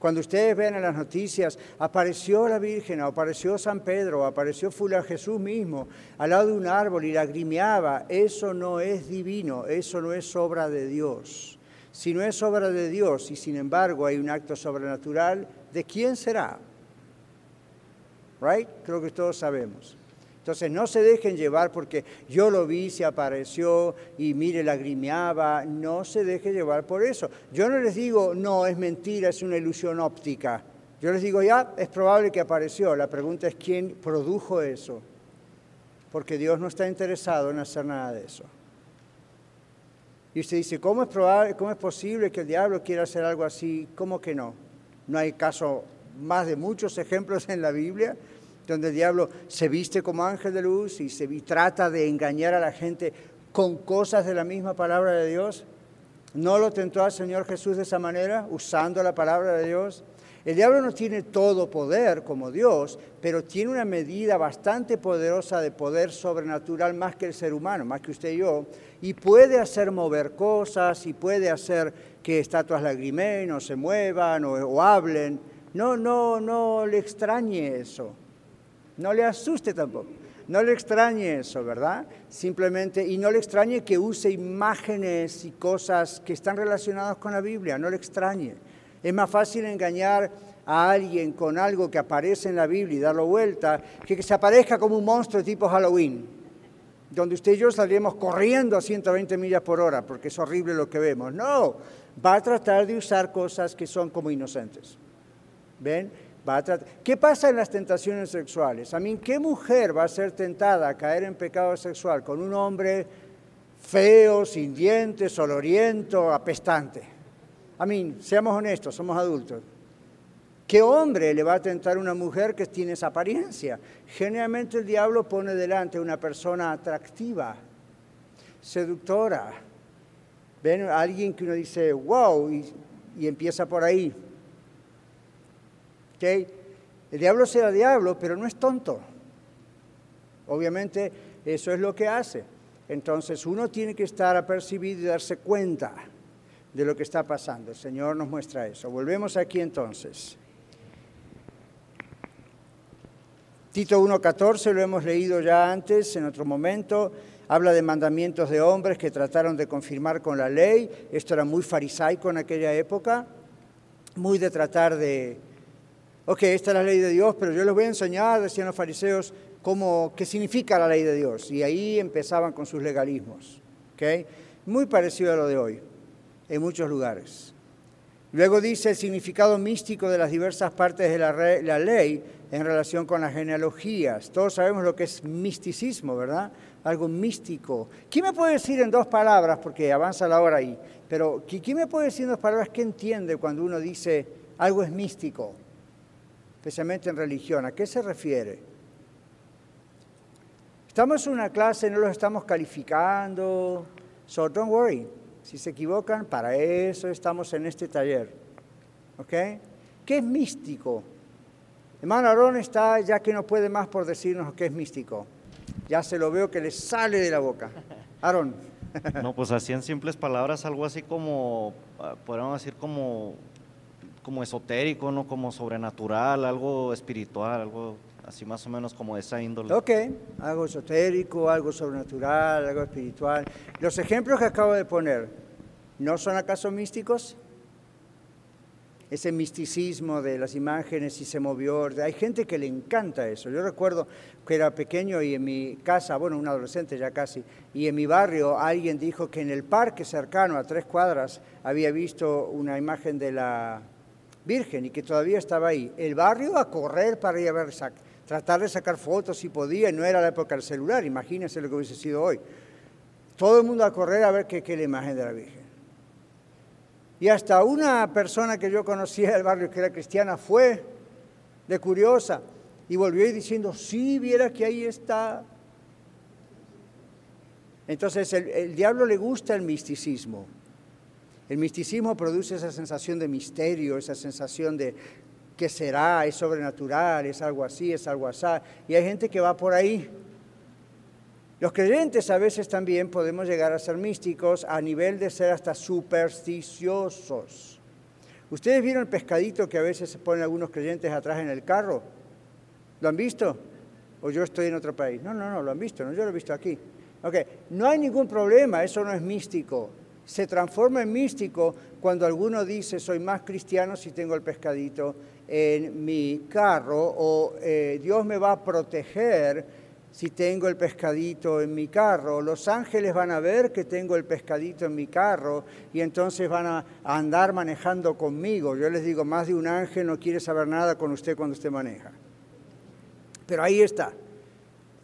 Cuando ustedes ven en las noticias, apareció la Virgen, o apareció San Pedro, o apareció Fula Jesús mismo al lado de un árbol y lagrimeaba, eso no es divino, eso no es obra de Dios. Si no es obra de Dios y sin embargo hay un acto sobrenatural, ¿de quién será? Right? Creo que todos sabemos. Entonces no se dejen llevar porque yo lo vi, se apareció y mire, lagrimeaba. No se dejen llevar por eso. Yo no les digo, no, es mentira, es una ilusión óptica. Yo les digo, ya, es probable que apareció. La pregunta es quién produjo eso. Porque Dios no está interesado en hacer nada de eso. Y usted dice, ¿cómo es, probable, cómo es posible que el diablo quiera hacer algo así? ¿Cómo que no? No hay caso más de muchos ejemplos en la Biblia donde el diablo se viste como ángel de luz y se trata de engañar a la gente con cosas de la misma palabra de Dios. ¿No lo tentó al Señor Jesús de esa manera, usando la palabra de Dios? El diablo no tiene todo poder como Dios, pero tiene una medida bastante poderosa de poder sobrenatural más que el ser humano, más que usted y yo, y puede hacer mover cosas y puede hacer que estatuas lagrimen o se muevan o, o hablen. No, no, no le extrañe eso. No le asuste tampoco. No le extrañe eso, ¿verdad? Simplemente, y no le extrañe que use imágenes y cosas que están relacionadas con la Biblia, no le extrañe. Es más fácil engañar a alguien con algo que aparece en la Biblia y darlo vuelta, que que se aparezca como un monstruo tipo Halloween, donde usted y yo saldríamos corriendo a 120 millas por hora, porque es horrible lo que vemos. No, va a tratar de usar cosas que son como inocentes. ¿Ven? ¿Qué pasa en las tentaciones sexuales? A ¿qué mujer va a ser tentada a caer en pecado sexual con un hombre feo, sin dientes, oloriento, apestante? A mí, seamos honestos, somos adultos. ¿Qué hombre le va a tentar a una mujer que tiene esa apariencia? Generalmente el diablo pone delante a una persona atractiva, seductora. Ven a alguien que uno dice, wow, y empieza por ahí. El diablo será diablo, pero no es tonto. Obviamente eso es lo que hace. Entonces uno tiene que estar apercibido y darse cuenta de lo que está pasando. El Señor nos muestra eso. Volvemos aquí entonces. Tito 1.14 lo hemos leído ya antes, en otro momento. Habla de mandamientos de hombres que trataron de confirmar con la ley. Esto era muy farisaico en aquella época, muy de tratar de, ok, esta es la ley de Dios, pero yo les voy a enseñar, decían los fariseos, cómo, qué significa la ley de Dios. Y ahí empezaban con sus legalismos. ¿okay? Muy parecido a lo de hoy, en muchos lugares. Luego dice el significado místico de las diversas partes de la, la, ley en relación con las genealogías. Todos sabemos lo que es misticismo, ¿verdad? Algo místico. ¿Quién me puede decir en dos palabras, porque avanza la hora ahí, pero ¿quién me puede decir en dos palabras qué entiende cuando uno dice algo es místico? Especialmente en religión. ¿A qué se refiere? Estamos en una clase, no los estamos calificando, so don't worry. Si se equivocan, para eso estamos en este taller. ¿Ok? ¿Qué es místico? Hermano Aarón está ya que no puede más por decirnos qué es místico. Ya se lo veo que le sale de la boca. Aarón. No, pues así en simples palabras, algo así como, ah, podríamos decir como, como esotérico, ¿no? Como sobrenatural, algo espiritual, algo así más o menos como esa índole. Ok, algo esotérico, algo sobrenatural, algo espiritual. Los ejemplos que acabo de poner, ¿no son acaso místicos? Ese misticismo de las imágenes y se movió. Hay gente que le encanta eso. Yo recuerdo que era pequeño y en mi casa, bueno, un adolescente ya casi, y en mi barrio alguien dijo que en el parque cercano a tres cuadras había visto una imagen de la Virgen y que todavía estaba ahí. El barrio a correr para ir a ver tratar de sacar fotos si podía, no era la época del celular, imagínense lo que hubiese sido hoy. Todo el mundo a correr a ver qué, es la imagen de la Virgen. Y hasta una persona que yo conocía del barrio que era cristiana fue de curiosa y volvió diciendo, sí, viera que ahí está. Entonces el, el diablo le gusta el misticismo. El misticismo produce esa sensación de misterio, esa sensación de, ¿Qué será? ¿Es sobrenatural? ¿Es algo así? ¿Es algo así? Y hay gente que va por ahí. Los creyentes a veces también podemos llegar a ser místicos a nivel de ser hasta supersticiosos. ¿Ustedes vieron el pescadito que a veces se ponen algunos creyentes atrás en el carro? ¿Lo han visto? ¿O yo estoy en otro país? No, no, no, lo han visto, no, yo lo he visto aquí. Ok, no hay ningún problema, eso no es místico. Se transforma en místico cuando alguno dice, soy más cristiano si tengo el pescadito en mi carro o eh, Dios me va a proteger si tengo el pescadito en mi carro. Los ángeles van a ver que tengo el pescadito en mi carro y entonces van a andar manejando conmigo. Yo les digo, más de un ángel no quiere saber nada con usted cuando usted maneja. Pero ahí está.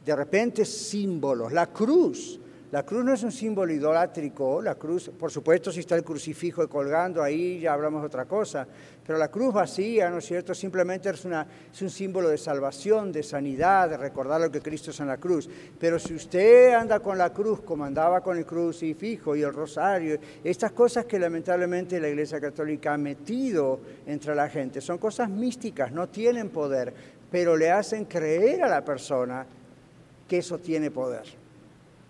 De repente símbolos. La cruz la cruz no es un símbolo idolátrico, la cruz, por supuesto, si está el crucifijo colgando ahí ya hablamos de otra cosa, pero la cruz vacía, ¿no es cierto? Simplemente es, una, es un símbolo de salvación, de sanidad, de recordar lo que Cristo es en la cruz. Pero si usted anda con la cruz como andaba con el crucifijo y el rosario, estas cosas que lamentablemente la Iglesia Católica ha metido entre la gente, son cosas místicas, no tienen poder, pero le hacen creer a la persona que eso tiene poder.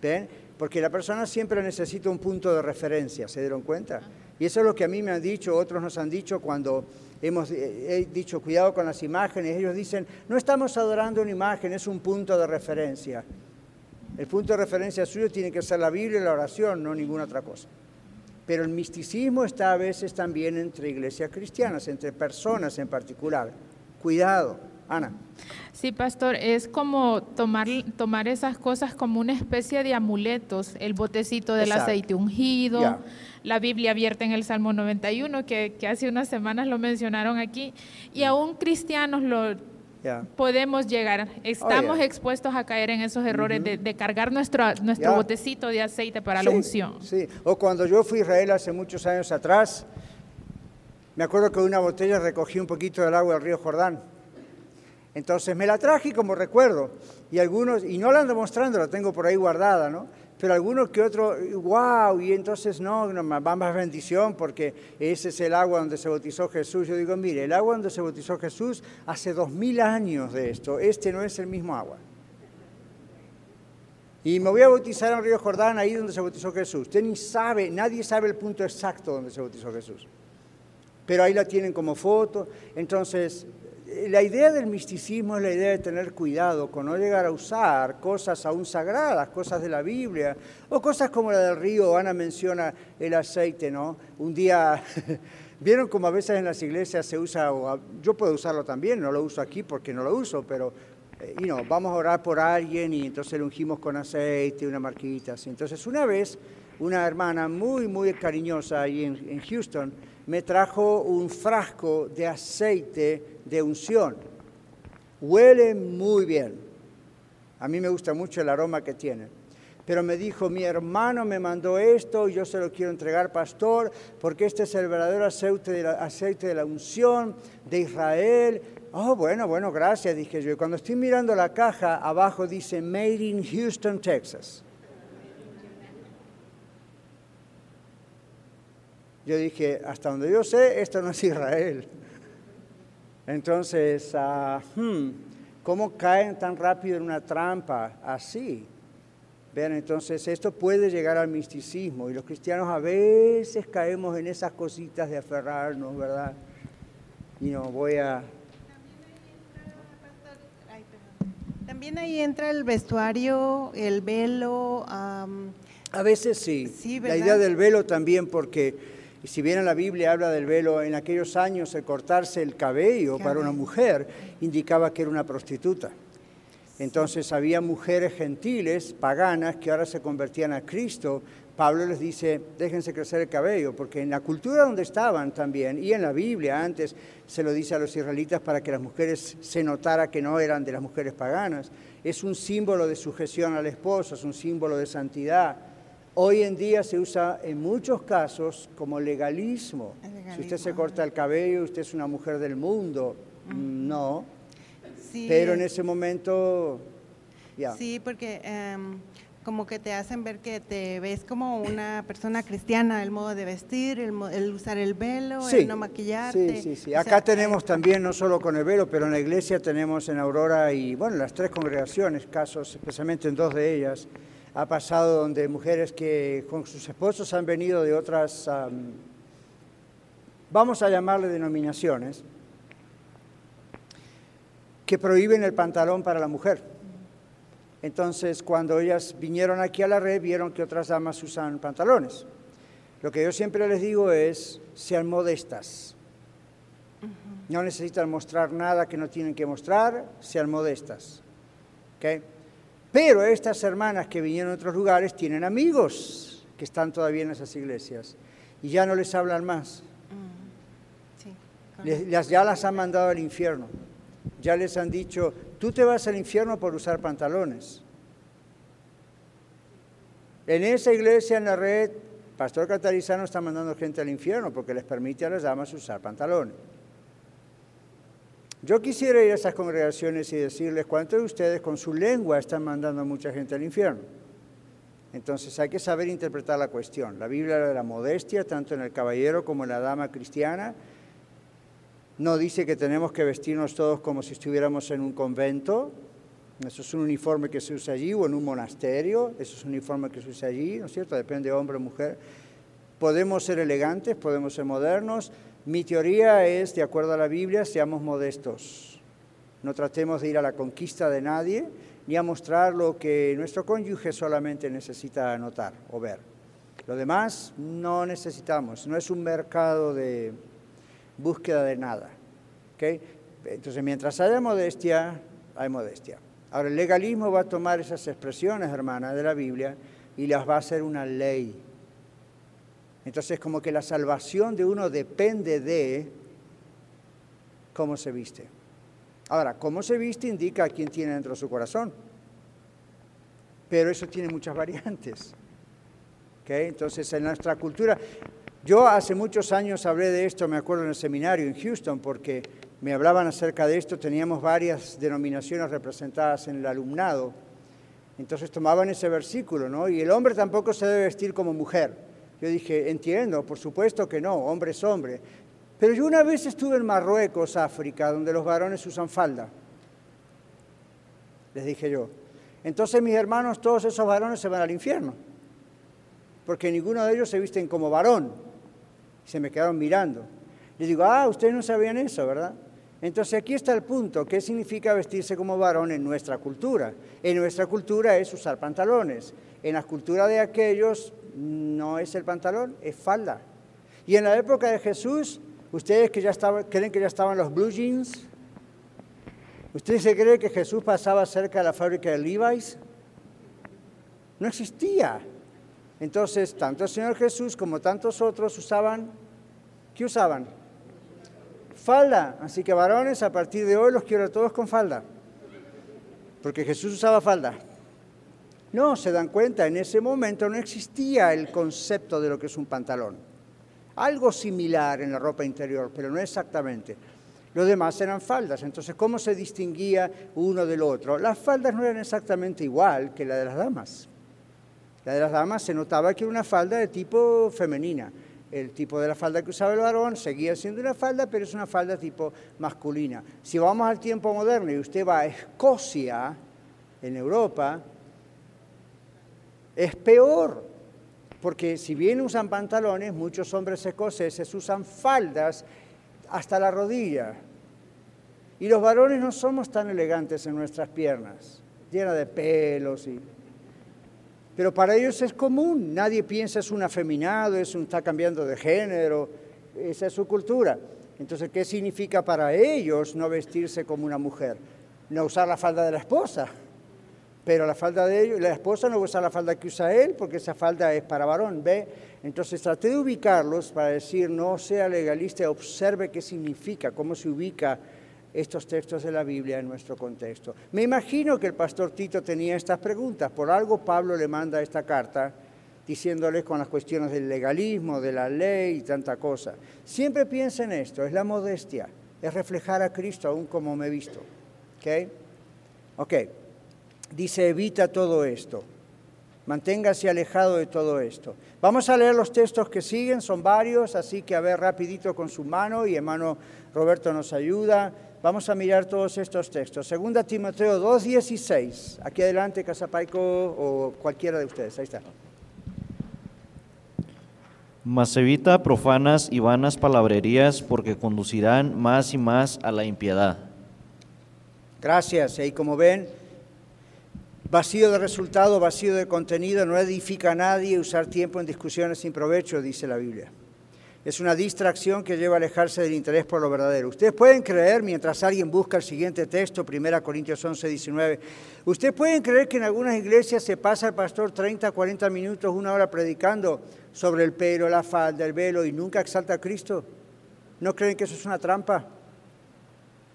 ¿Ven? Porque la persona siempre necesita un punto de referencia, ¿se dieron cuenta? Y eso es lo que a mí me han dicho, otros nos han dicho cuando hemos eh, dicho cuidado con las imágenes, ellos dicen, no estamos adorando una imagen, es un punto de referencia. El punto de referencia suyo tiene que ser la Biblia y la oración, no ninguna otra cosa. Pero el misticismo está a veces también entre iglesias cristianas, entre personas en particular. Cuidado. Ana. Sí, pastor, es como tomar, tomar esas cosas como una especie de amuletos, el botecito del aceite ungido, la Biblia abierta en el Salmo 91, que, hace unas semanas lo mencionaron aquí, y aún cristianos lo podemos llegar, estamos oh, expuestos a caer en esos errores de, cargar nuestro, nuestro botecito de aceite para la unción. Sí, o cuando yo fui a Israel hace muchos años atrás, me acuerdo que una botella recogí un poquito del agua del río Jordán entonces me la traje como recuerdo. Y algunos, y no la ando mostrando, la tengo por ahí guardada, ¿no? Pero algunos que otros, wow, y entonces no, no, va más bendición porque ese es el agua donde se bautizó Jesús. Yo digo, mire, el agua donde se bautizó Jesús hace dos mil años de esto, este no es el mismo agua. Y me voy a bautizar en Río Jordán, ahí donde se bautizó Jesús. Usted ni sabe, nadie sabe el punto exacto donde se bautizó Jesús. Pero ahí la tienen como foto. Entonces, la idea del misticismo es la idea de tener cuidado con no llegar a usar cosas aún sagradas, cosas de la Biblia, o cosas como la del río, Ana menciona el aceite, ¿no? Un día, vieron como a veces en las iglesias se usa, yo puedo usarlo también, no lo uso aquí porque no lo uso, pero y no, vamos a orar por alguien y entonces lo ungimos con aceite, una marquita así. Entonces una vez una hermana muy, muy cariñosa ahí en Houston, me trajo un frasco de aceite de unción. Huele muy bien. A mí me gusta mucho el aroma que tiene. Pero me dijo, mi hermano me mandó esto y yo se lo quiero entregar, pastor, porque este es el verdadero aceite de la, aceite de la unción de Israel. Oh, bueno, bueno, gracias, dije yo. Y cuando estoy mirando la caja, abajo dice Made in Houston, Texas. Yo dije, hasta donde yo sé, esto no es Israel. Entonces, uh, hmm, ¿cómo caen tan rápido en una trampa así? Vean, entonces esto puede llegar al misticismo y los cristianos a veces caemos en esas cositas de aferrarnos, ¿verdad? Y no voy a... También ahí entra el vestuario, el velo. Um, a veces sí. sí la idea del velo también porque si bien en la Biblia habla del velo, en aquellos años el cortarse el cabello para una mujer indicaba que era una prostituta. Entonces había mujeres gentiles, paganas, que ahora se convertían a Cristo. Pablo les dice, déjense crecer el cabello, porque en la cultura donde estaban también, y en la Biblia antes, se lo dice a los israelitas para que las mujeres se notara que no eran de las mujeres paganas. Es un símbolo de sujeción al esposo, es un símbolo de santidad. Hoy en día se usa en muchos casos como legalismo. legalismo. Si usted se corta el cabello, usted es una mujer del mundo. Mm. No, pero en ese momento, ya. Sí, porque um, como que te hacen ver que te ves como una persona cristiana, el modo de vestir, el, el usar el velo, el no maquillarte. Sí, sí, sí. Acá sea, tenemos también, no solo con el velo, pero en la iglesia tenemos en Aurora y, bueno, las tres congregaciones, casos, especialmente en dos de ellas, ha pasado donde mujeres que con sus esposos han venido de otras, um, vamos a llamarle denominaciones, que prohíben el pantalón para la mujer. Entonces, cuando ellas vinieron aquí a la red, vieron que otras damas usan pantalones. Lo que yo siempre les digo es, sean modestas. No necesitan mostrar nada que no tienen que mostrar, sean modestas. ¿Okay? Pero estas hermanas que vinieron de otros lugares tienen amigos que están todavía en esas iglesias y ya no les hablan más. les, ya las han mandado al infierno ya les han dicho, tú te vas al infierno por usar pantalones. En esa iglesia, en la red, Pastor Catarizano está mandando gente al infierno porque les permite a las damas usar pantalones. Yo quisiera ir a esas congregaciones y decirles cuántos de ustedes con su lengua están mandando a mucha gente al infierno. Entonces hay que saber interpretar la cuestión. La Biblia de la modestia, tanto en el caballero como en la dama cristiana, no dice que tenemos que vestirnos todos como si estuviéramos en un convento. Eso es un uniforme que se usa allí o en un monasterio. Eso es un uniforme que se usa allí, ¿no es cierto? Depende de hombre o mujer. Podemos ser elegantes, podemos ser modernos. Mi teoría es, de acuerdo a la Biblia, seamos modestos. No tratemos de ir a la conquista de nadie ni a mostrar lo que nuestro cónyuge solamente necesita notar o ver. Lo demás no necesitamos. No es un mercado de, búsqueda de nada. Entonces, mientras haya modestia, hay modestia. Ahora, el legalismo va a tomar esas expresiones, hermanas, de la Biblia y las va a hacer una ley. Entonces, como que la salvación de uno depende de cómo se viste. Ahora, cómo se viste indica a quién tiene dentro de su corazón. Pero eso tiene muchas variantes. Entonces, en nuestra cultura, yo hace muchos años hablé de esto, me acuerdo en el seminario en Houston, porque me hablaban acerca de esto, teníamos varias denominaciones representadas en el alumnado. Entonces tomaban ese versículo, ¿no? Y el hombre tampoco se debe vestir como mujer. Yo dije, entiendo, por supuesto que no, hombre es hombre. Pero yo una vez estuve en Marruecos, África, donde los varones usan falda. Les dije yo. Entonces mis hermanos, todos esos varones se van al infierno. Porque ninguno de ellos se visten como varón se me quedaron mirando. Les digo, ah, ustedes no sabían eso, ¿verdad? Entonces aquí está el punto, ¿qué significa vestirse como varón en nuestra cultura? En nuestra cultura es usar pantalones, en la cultura de aquellos no es el pantalón, es falda. Y en la época de Jesús, ¿ustedes que ya estaban, creen que ya estaban los blue jeans? ¿Ustedes se creen que Jesús pasaba cerca de la fábrica de Levi's? No existía. Entonces, tanto el Señor Jesús como tantos otros usaban, ¿qué usaban? Falda. Así que varones, a partir de hoy los quiero todos con falda. Porque Jesús usaba falda. No, se dan cuenta, en ese momento no existía el concepto de lo que es un pantalón. Algo similar en la ropa interior, pero no exactamente. Los demás eran faldas. Entonces, ¿cómo se distinguía uno del otro? Las faldas no eran exactamente igual que la de las damas. La de las damas se notaba que era una falda de tipo femenina. El tipo de la falda que usaba el varón seguía siendo una falda, pero es una falda tipo masculina. Si vamos al tiempo moderno y usted va a Escocia, en Europa, es peor, porque si bien usan pantalones, muchos hombres escoceses usan faldas hasta la rodilla. Y los varones no somos tan elegantes en nuestras piernas, llenas de pelos y... Pero para ellos es común, nadie piensa es un afeminado, es un, está cambiando de género, esa es su cultura. Entonces, ¿qué significa para ellos no vestirse como una mujer? No usar la falda de la esposa. Pero la falda de ellos, la esposa no usa la falda que usa él, porque esa falda es para varón, ¿ve? Entonces traté de ubicarlos para decir, no sea legalista, observe qué significa, cómo se ubica estos textos de la Biblia en nuestro contexto. Me imagino que el pastor Tito tenía estas preguntas, por algo Pablo le manda esta carta diciéndoles con las cuestiones del legalismo, de la ley y tanta cosa. Siempre piensa en esto, es la modestia, es reflejar a Cristo aún como me he visto. ¿Ok? Ok, dice evita todo esto. Manténgase alejado de todo esto. Vamos a leer los textos que siguen, son varios, así que a ver rapidito con su mano y hermano Roberto nos ayuda. Vamos a mirar todos estos textos. Segunda Timoteo 2.16. Aquí adelante, Casapaico o cualquiera de ustedes. Ahí está. Mas evita profanas y vanas palabrerías porque conducirán más y más a la impiedad. Gracias. Y como ven, Vacío de resultado, vacío de contenido, no edifica a nadie usar tiempo en discusiones sin provecho, dice la Biblia. Es una distracción que lleva a alejarse del interés por lo verdadero. Ustedes pueden creer, mientras alguien busca el siguiente texto, 1 Corintios 11, 19, ustedes pueden creer que en algunas iglesias se pasa el pastor 30, 40 minutos, una hora predicando sobre el pelo, la falda, el velo y nunca exalta a Cristo. ¿No creen que eso es una trampa?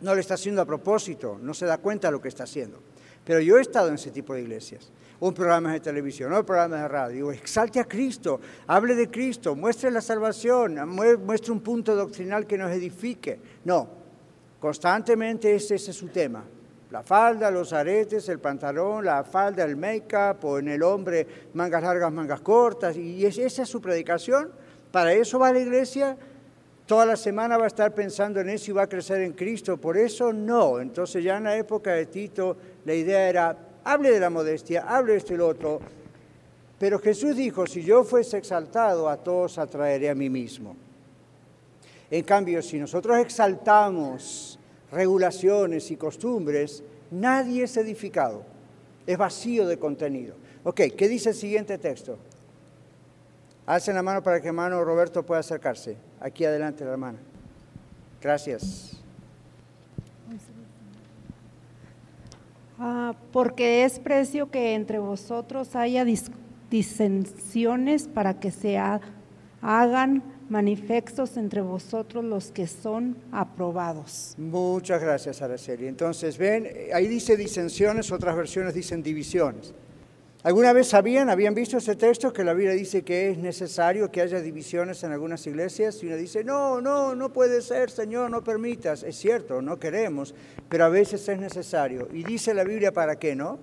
No le está haciendo a propósito, no se da cuenta de lo que está haciendo. Pero yo he estado en ese tipo de iglesias, o en programas de televisión, o en programas de radio. Exalte a Cristo, hable de Cristo, muestre la salvación, muestre un punto doctrinal que nos edifique. No, constantemente ese, es su tema. La falda, los aretes, el pantalón, la falda, el make-up, o en el hombre mangas largas, mangas cortas, y esa es su predicación. Para eso va la iglesia, toda la semana va a estar pensando en eso y va a crecer en Cristo. Por eso no. Entonces ya en la época de Tito la idea era, hable de la modestia, hable de esto y lo otro. Pero Jesús dijo, si yo fuese exaltado, a todos atraeré a mí mismo. En cambio, si nosotros exaltamos regulaciones y costumbres, nadie es edificado. Es vacío de contenido. Ok, ¿qué dice el siguiente texto? Alcen la mano para que hermano Roberto pueda acercarse. Aquí adelante la hermana. Gracias. Ah, porque es precio que entre vosotros haya disensiones para que se hagan manifestos entre vosotros los que son aprobados. Muchas gracias, Araceli. Entonces, ven, ahí dice disensiones, otras versiones dicen divisiones. ¿Alguna vez sabían, habían visto ese texto que la Biblia dice que es necesario que haya divisiones en algunas iglesias? Y uno dice, no, no, no puede ser, Señor, no permitas. Es cierto, no queremos, pero a veces es necesario. Y dice la Biblia, ¿para qué, no?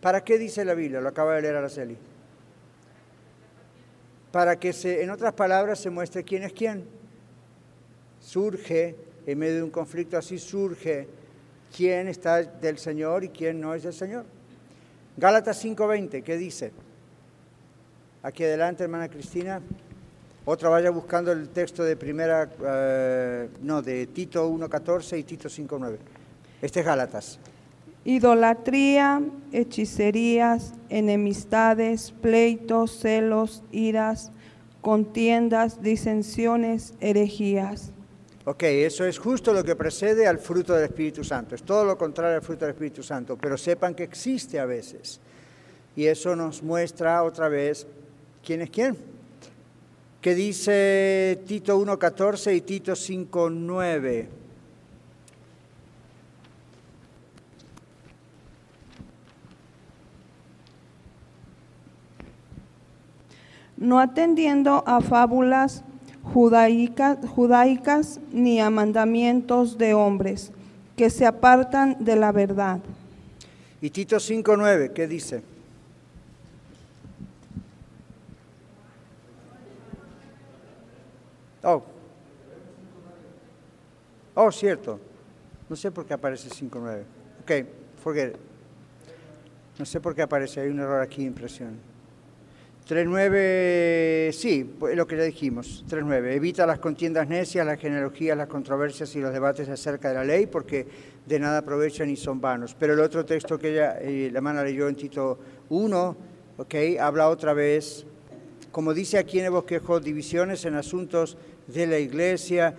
¿Para qué dice la Biblia? Lo acaba de leer Araceli. Para que, se, en otras palabras, se muestre quién es quién. Surge, en medio de un conflicto así, surge quién está del Señor y quién no es del Señor. Gálatas 5:20, ¿qué dice? Aquí adelante, hermana Cristina. Otra vaya buscando el texto de primera, eh, no, de Tito 1.14 y Tito 5.9. Este es Gálatas. Idolatría, hechicerías, enemistades, pleitos, celos, iras, contiendas, disensiones, herejías Ok, eso es justo lo que precede al fruto del Espíritu Santo. Es todo lo contrario al fruto del Espíritu Santo, pero sepan que existe a veces. Y eso nos muestra otra vez ¿Quién es quién? ¿Qué dice Tito 1.14 y Tito 5.9? no atendiendo a fábulas judaicas, judaicas ni a mandamientos de hombres que se apartan de la verdad. Y Tito 5.9, ¿qué dice? Oh. Oh, cierto. No sé por qué aparece 5.9. Ok, forget it. No sé por qué aparece, hay un error aquí, impresión. 3.9, sí, pues, lo que ya dijimos. 3.9, evita las contiendas necias, las genealogías, las controversias y los debates acerca de la ley, porque de nada aprovechan y son vanos. Pero el otro texto que ella, eh, la mano leyó en Tito 1, ok, habla otra vez, como dice aquí en el bosquejo, divisiones en asuntos de la iglesia.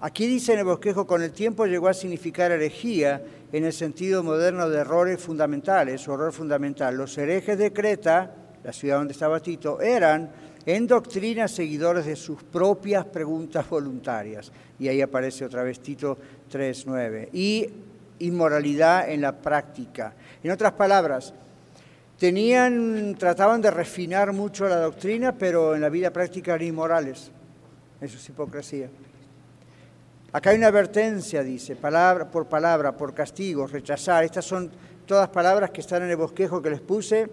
Aquí dice en el bosquejo, con el tiempo llegó a significar herejía en el sentido moderno de errores fundamentales, o error fundamental. Los herejes de Creta, la ciudad donde estaba Tito, eran en doctrina seguidores de sus propias preguntas voluntarias. Y ahí aparece otra vez Tito 3.9. Y inmoralidad en la práctica. En otras palabras, tenían, trataban de refinar mucho la doctrina, pero en la vida práctica eran inmorales. Eso es hipocresía. Acá hay una advertencia, dice, palabra por palabra, por castigo, rechazar. Estas son todas palabras que están en el bosquejo que les puse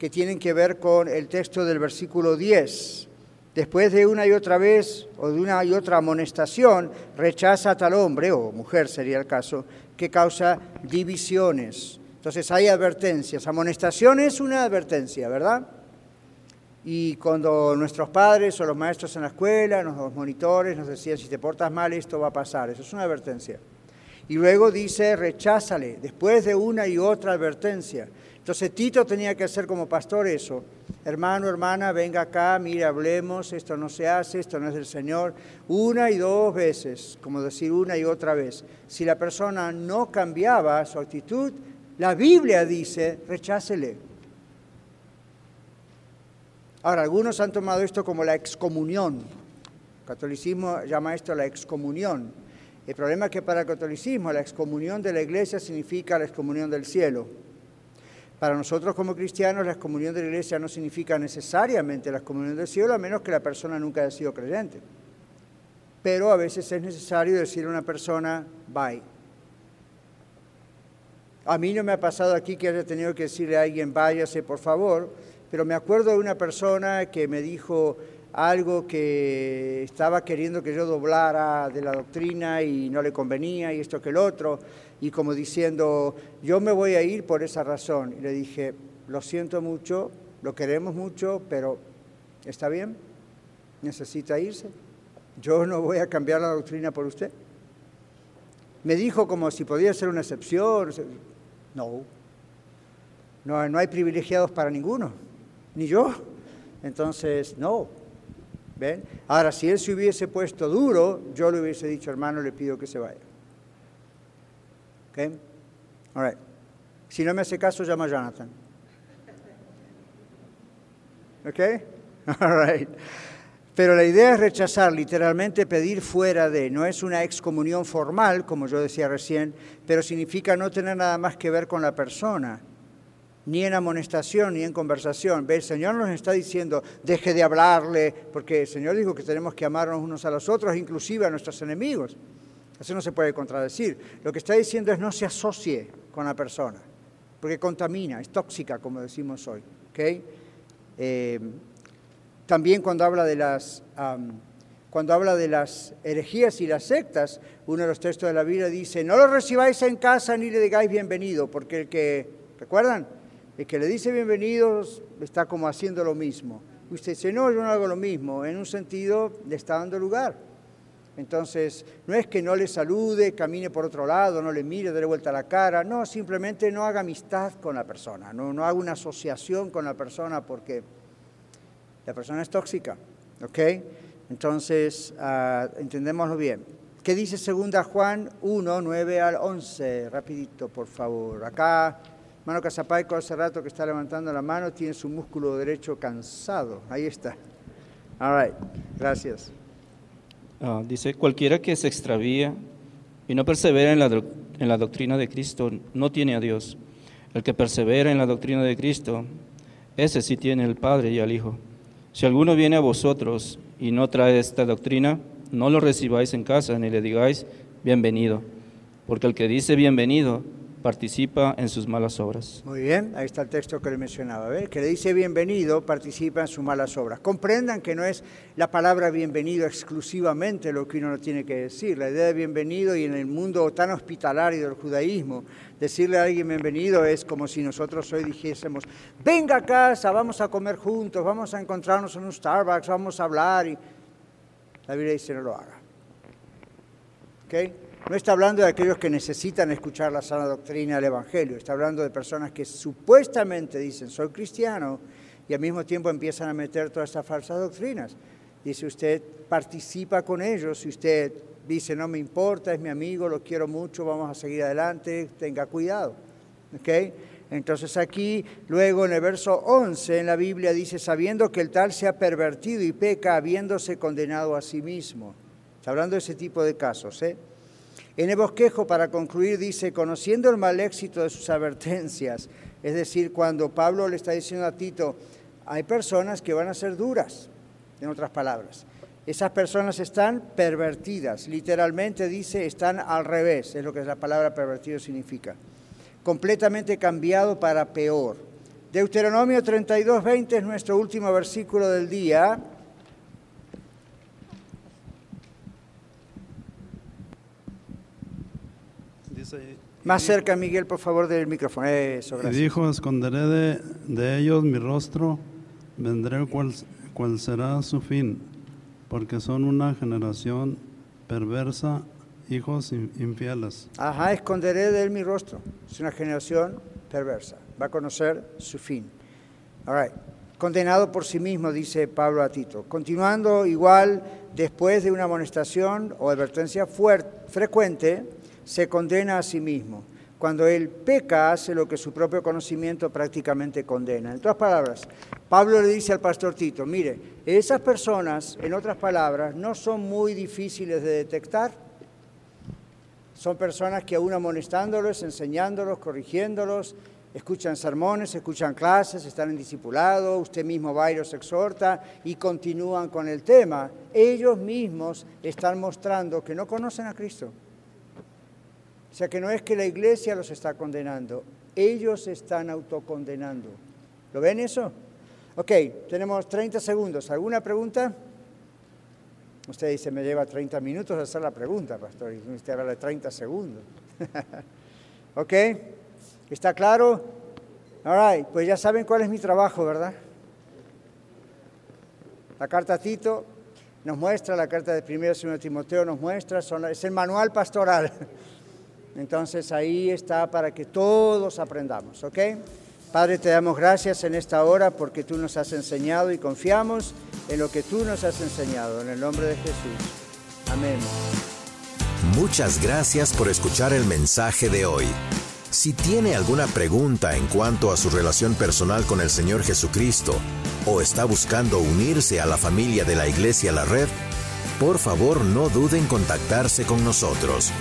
que tienen que ver con el texto del versículo 10. Después de una y otra vez o de una y otra amonestación, rechaza a tal hombre, o mujer sería el caso, que causa divisiones. Entonces hay advertencias. Amonestación es una advertencia, ¿verdad? Y cuando nuestros padres o los maestros en la escuela, los monitores nos decían, si te portas mal, esto va a pasar. Eso es una advertencia. Y luego dice, recházale, después de una y otra advertencia. Entonces Tito tenía que hacer como pastor eso. Hermano, hermana, venga acá, mire, hablemos, esto no se hace, esto no es del Señor. Una y dos veces, como decir una y otra vez. Si la persona no cambiaba su actitud, la Biblia dice, rechácele. Ahora, algunos han tomado esto como la excomunión. El catolicismo llama esto la excomunión. El problema es que para el catolicismo la excomunión de la iglesia significa la excomunión del cielo. Para nosotros como cristianos, la excomunión de la iglesia no significa necesariamente la excomunión del cielo, a menos que la persona nunca haya sido creyente. Pero a veces es necesario decirle a una persona, bye. A mí no me ha pasado aquí que haya tenido que decirle a alguien, váyase por favor, pero me acuerdo de una persona que me dijo algo que estaba queriendo que yo doblara de la doctrina y no le convenía y esto que el otro, y como diciendo, yo me voy a ir por esa razón. Y le dije, lo siento mucho, lo queremos mucho, pero ¿está bien? ¿Necesita irse? Yo no voy a cambiar la doctrina por usted. Me dijo como si podía ser una excepción. No, no, no hay privilegiados para ninguno ni yo. Entonces, no. Ahora, si él se hubiese puesto duro, yo le hubiese dicho, hermano, le pido que se vaya. ¿Ok? All right. Si no me hace caso, llama a Jonathan. ¿Ok? All right. Pero la idea es rechazar, literalmente pedir fuera de. No es una excomunión formal, como yo decía recién, pero significa no tener nada más que ver con la persona ni en amonestación, ni en conversación. ¿Ve? El Señor nos está diciendo, deje de hablarle, porque el Señor dijo que tenemos que amarnos unos a los otros, inclusive a nuestros enemigos. Eso no se puede contradecir. Lo que está diciendo es no se asocie con la persona, porque contamina, es tóxica, como decimos hoy. ¿okay? Eh, también cuando habla de las... cuando habla de las herejías y las sectas, uno de los textos de la Biblia dice, no lo recibáis en casa ni le digáis bienvenido, porque el que, ¿recuerdan? El que le dice bienvenidos está como haciendo lo mismo. Usted dice, no, yo no hago lo mismo. En un sentido, le está dando lugar. Entonces, no es que no le salude, camine por otro lado, no le mire, dé vuelta la cara. No, simplemente no haga amistad con la persona, no, haga una asociación con la persona porque la persona es tóxica. ¿Ok? Entonces, uh, entendémoslo bien. ¿Qué dice segunda Juan 1, 9 al 11? Rapidito, por favor. Acá Hermano Casapaico, hace rato que está levantando la mano, tiene su músculo derecho cansado. Ahí está. All right. Gracias. Ah, dice, cualquiera que se extravía y no persevera en la, en la doctrina de Cristo no tiene a Dios. El que persevera en la doctrina de Cristo, ese sí tiene al Padre y al Hijo. Si alguno viene a vosotros y no trae esta doctrina, no lo recibáis en casa ni le digáis bienvenido, porque el que dice bienvenido participa en sus malas obras. Muy bien, ahí está el texto que le mencionaba. ¿ver? Que le dice bienvenido, participa en sus malas obras. Comprendan que no es la palabra bienvenido exclusivamente lo que uno no tiene que decir. La idea de bienvenido y en el mundo tan hospitalario del judaísmo, decirle a alguien bienvenido es como si nosotros hoy dijésemos, venga a casa, vamos a comer juntos, vamos a encontrarnos en un Starbucks, vamos a hablar. Y la Biblia dice no lo haga. ¿Okay? No está hablando de aquellos que necesitan escuchar la sana doctrina del Evangelio, está hablando de personas que supuestamente dicen soy cristiano y al mismo tiempo empiezan a meter todas estas falsas doctrinas. Dice usted participa con ellos, si usted dice no me importa, es mi amigo, lo quiero mucho, vamos a seguir adelante, tenga cuidado. Entonces aquí, luego en el verso 11 en la Biblia dice, sabiendo que el tal se ha pervertido y peca habiéndose condenado a sí mismo. Está hablando de ese tipo de casos. ¿eh? En el bosquejo, para concluir, dice, conociendo el mal éxito de sus advertencias, es decir, cuando Pablo le está diciendo a Tito, hay personas que van a ser duras, en otras palabras. Esas personas están pervertidas, literalmente dice, están al revés, es lo que la palabra pervertido significa. Completamente cambiado para peor. Deuteronomio 32, 20 es nuestro último versículo del día. Más cerca, Miguel, por favor, del micrófono. Eso, gracias. Y dijo, esconderé de, de, ellos mi rostro, vendré cual, cual será su fin, porque son una generación perversa, hijos infieles. Ajá, esconderé de él mi rostro. Es una generación perversa. Va a conocer su fin. All right. Condenado por sí mismo, dice Pablo a Tito. Continuando igual, después de una amonestación o advertencia frecuente, se condena a sí mismo. Cuando él peca, hace lo que su propio conocimiento prácticamente condena. En otras palabras, Pablo le dice al pastor Tito, mire, esas personas, en otras palabras, no son muy difíciles de detectar. Son personas que aún amonestándolos, enseñándolos, corrigiéndolos, escuchan sermones, escuchan clases, están en discipulado, usted mismo va y los exhorta y continúan con el tema. Ellos mismos están mostrando que no conocen a Cristo. O sea que no es que la iglesia los está condenando, ellos están autocondenando. ¿Lo ven eso? Ok, tenemos 30 segundos. ¿Alguna pregunta? Usted dice, me lleva 30 minutos hacer la pregunta, pastor, usted habla de 30 segundos. ok, ¿está claro? All right, pues ya saben cuál es mi trabajo, ¿verdad? La carta a Tito nos muestra, la carta de 1 y 2 Timoteo nos muestra, es el manual pastoral. Entonces ahí está para que todos aprendamos, ¿ok? Padre, te damos gracias en esta hora porque tú nos has enseñado y confiamos en lo que tú nos has enseñado. En el nombre de Jesús. Amén. Muchas gracias por escuchar el mensaje de hoy. Si tiene alguna pregunta en cuanto a su relación personal con el Señor Jesucristo o está buscando unirse a la familia de la Iglesia La Red, por favor no duden en contactarse con nosotros.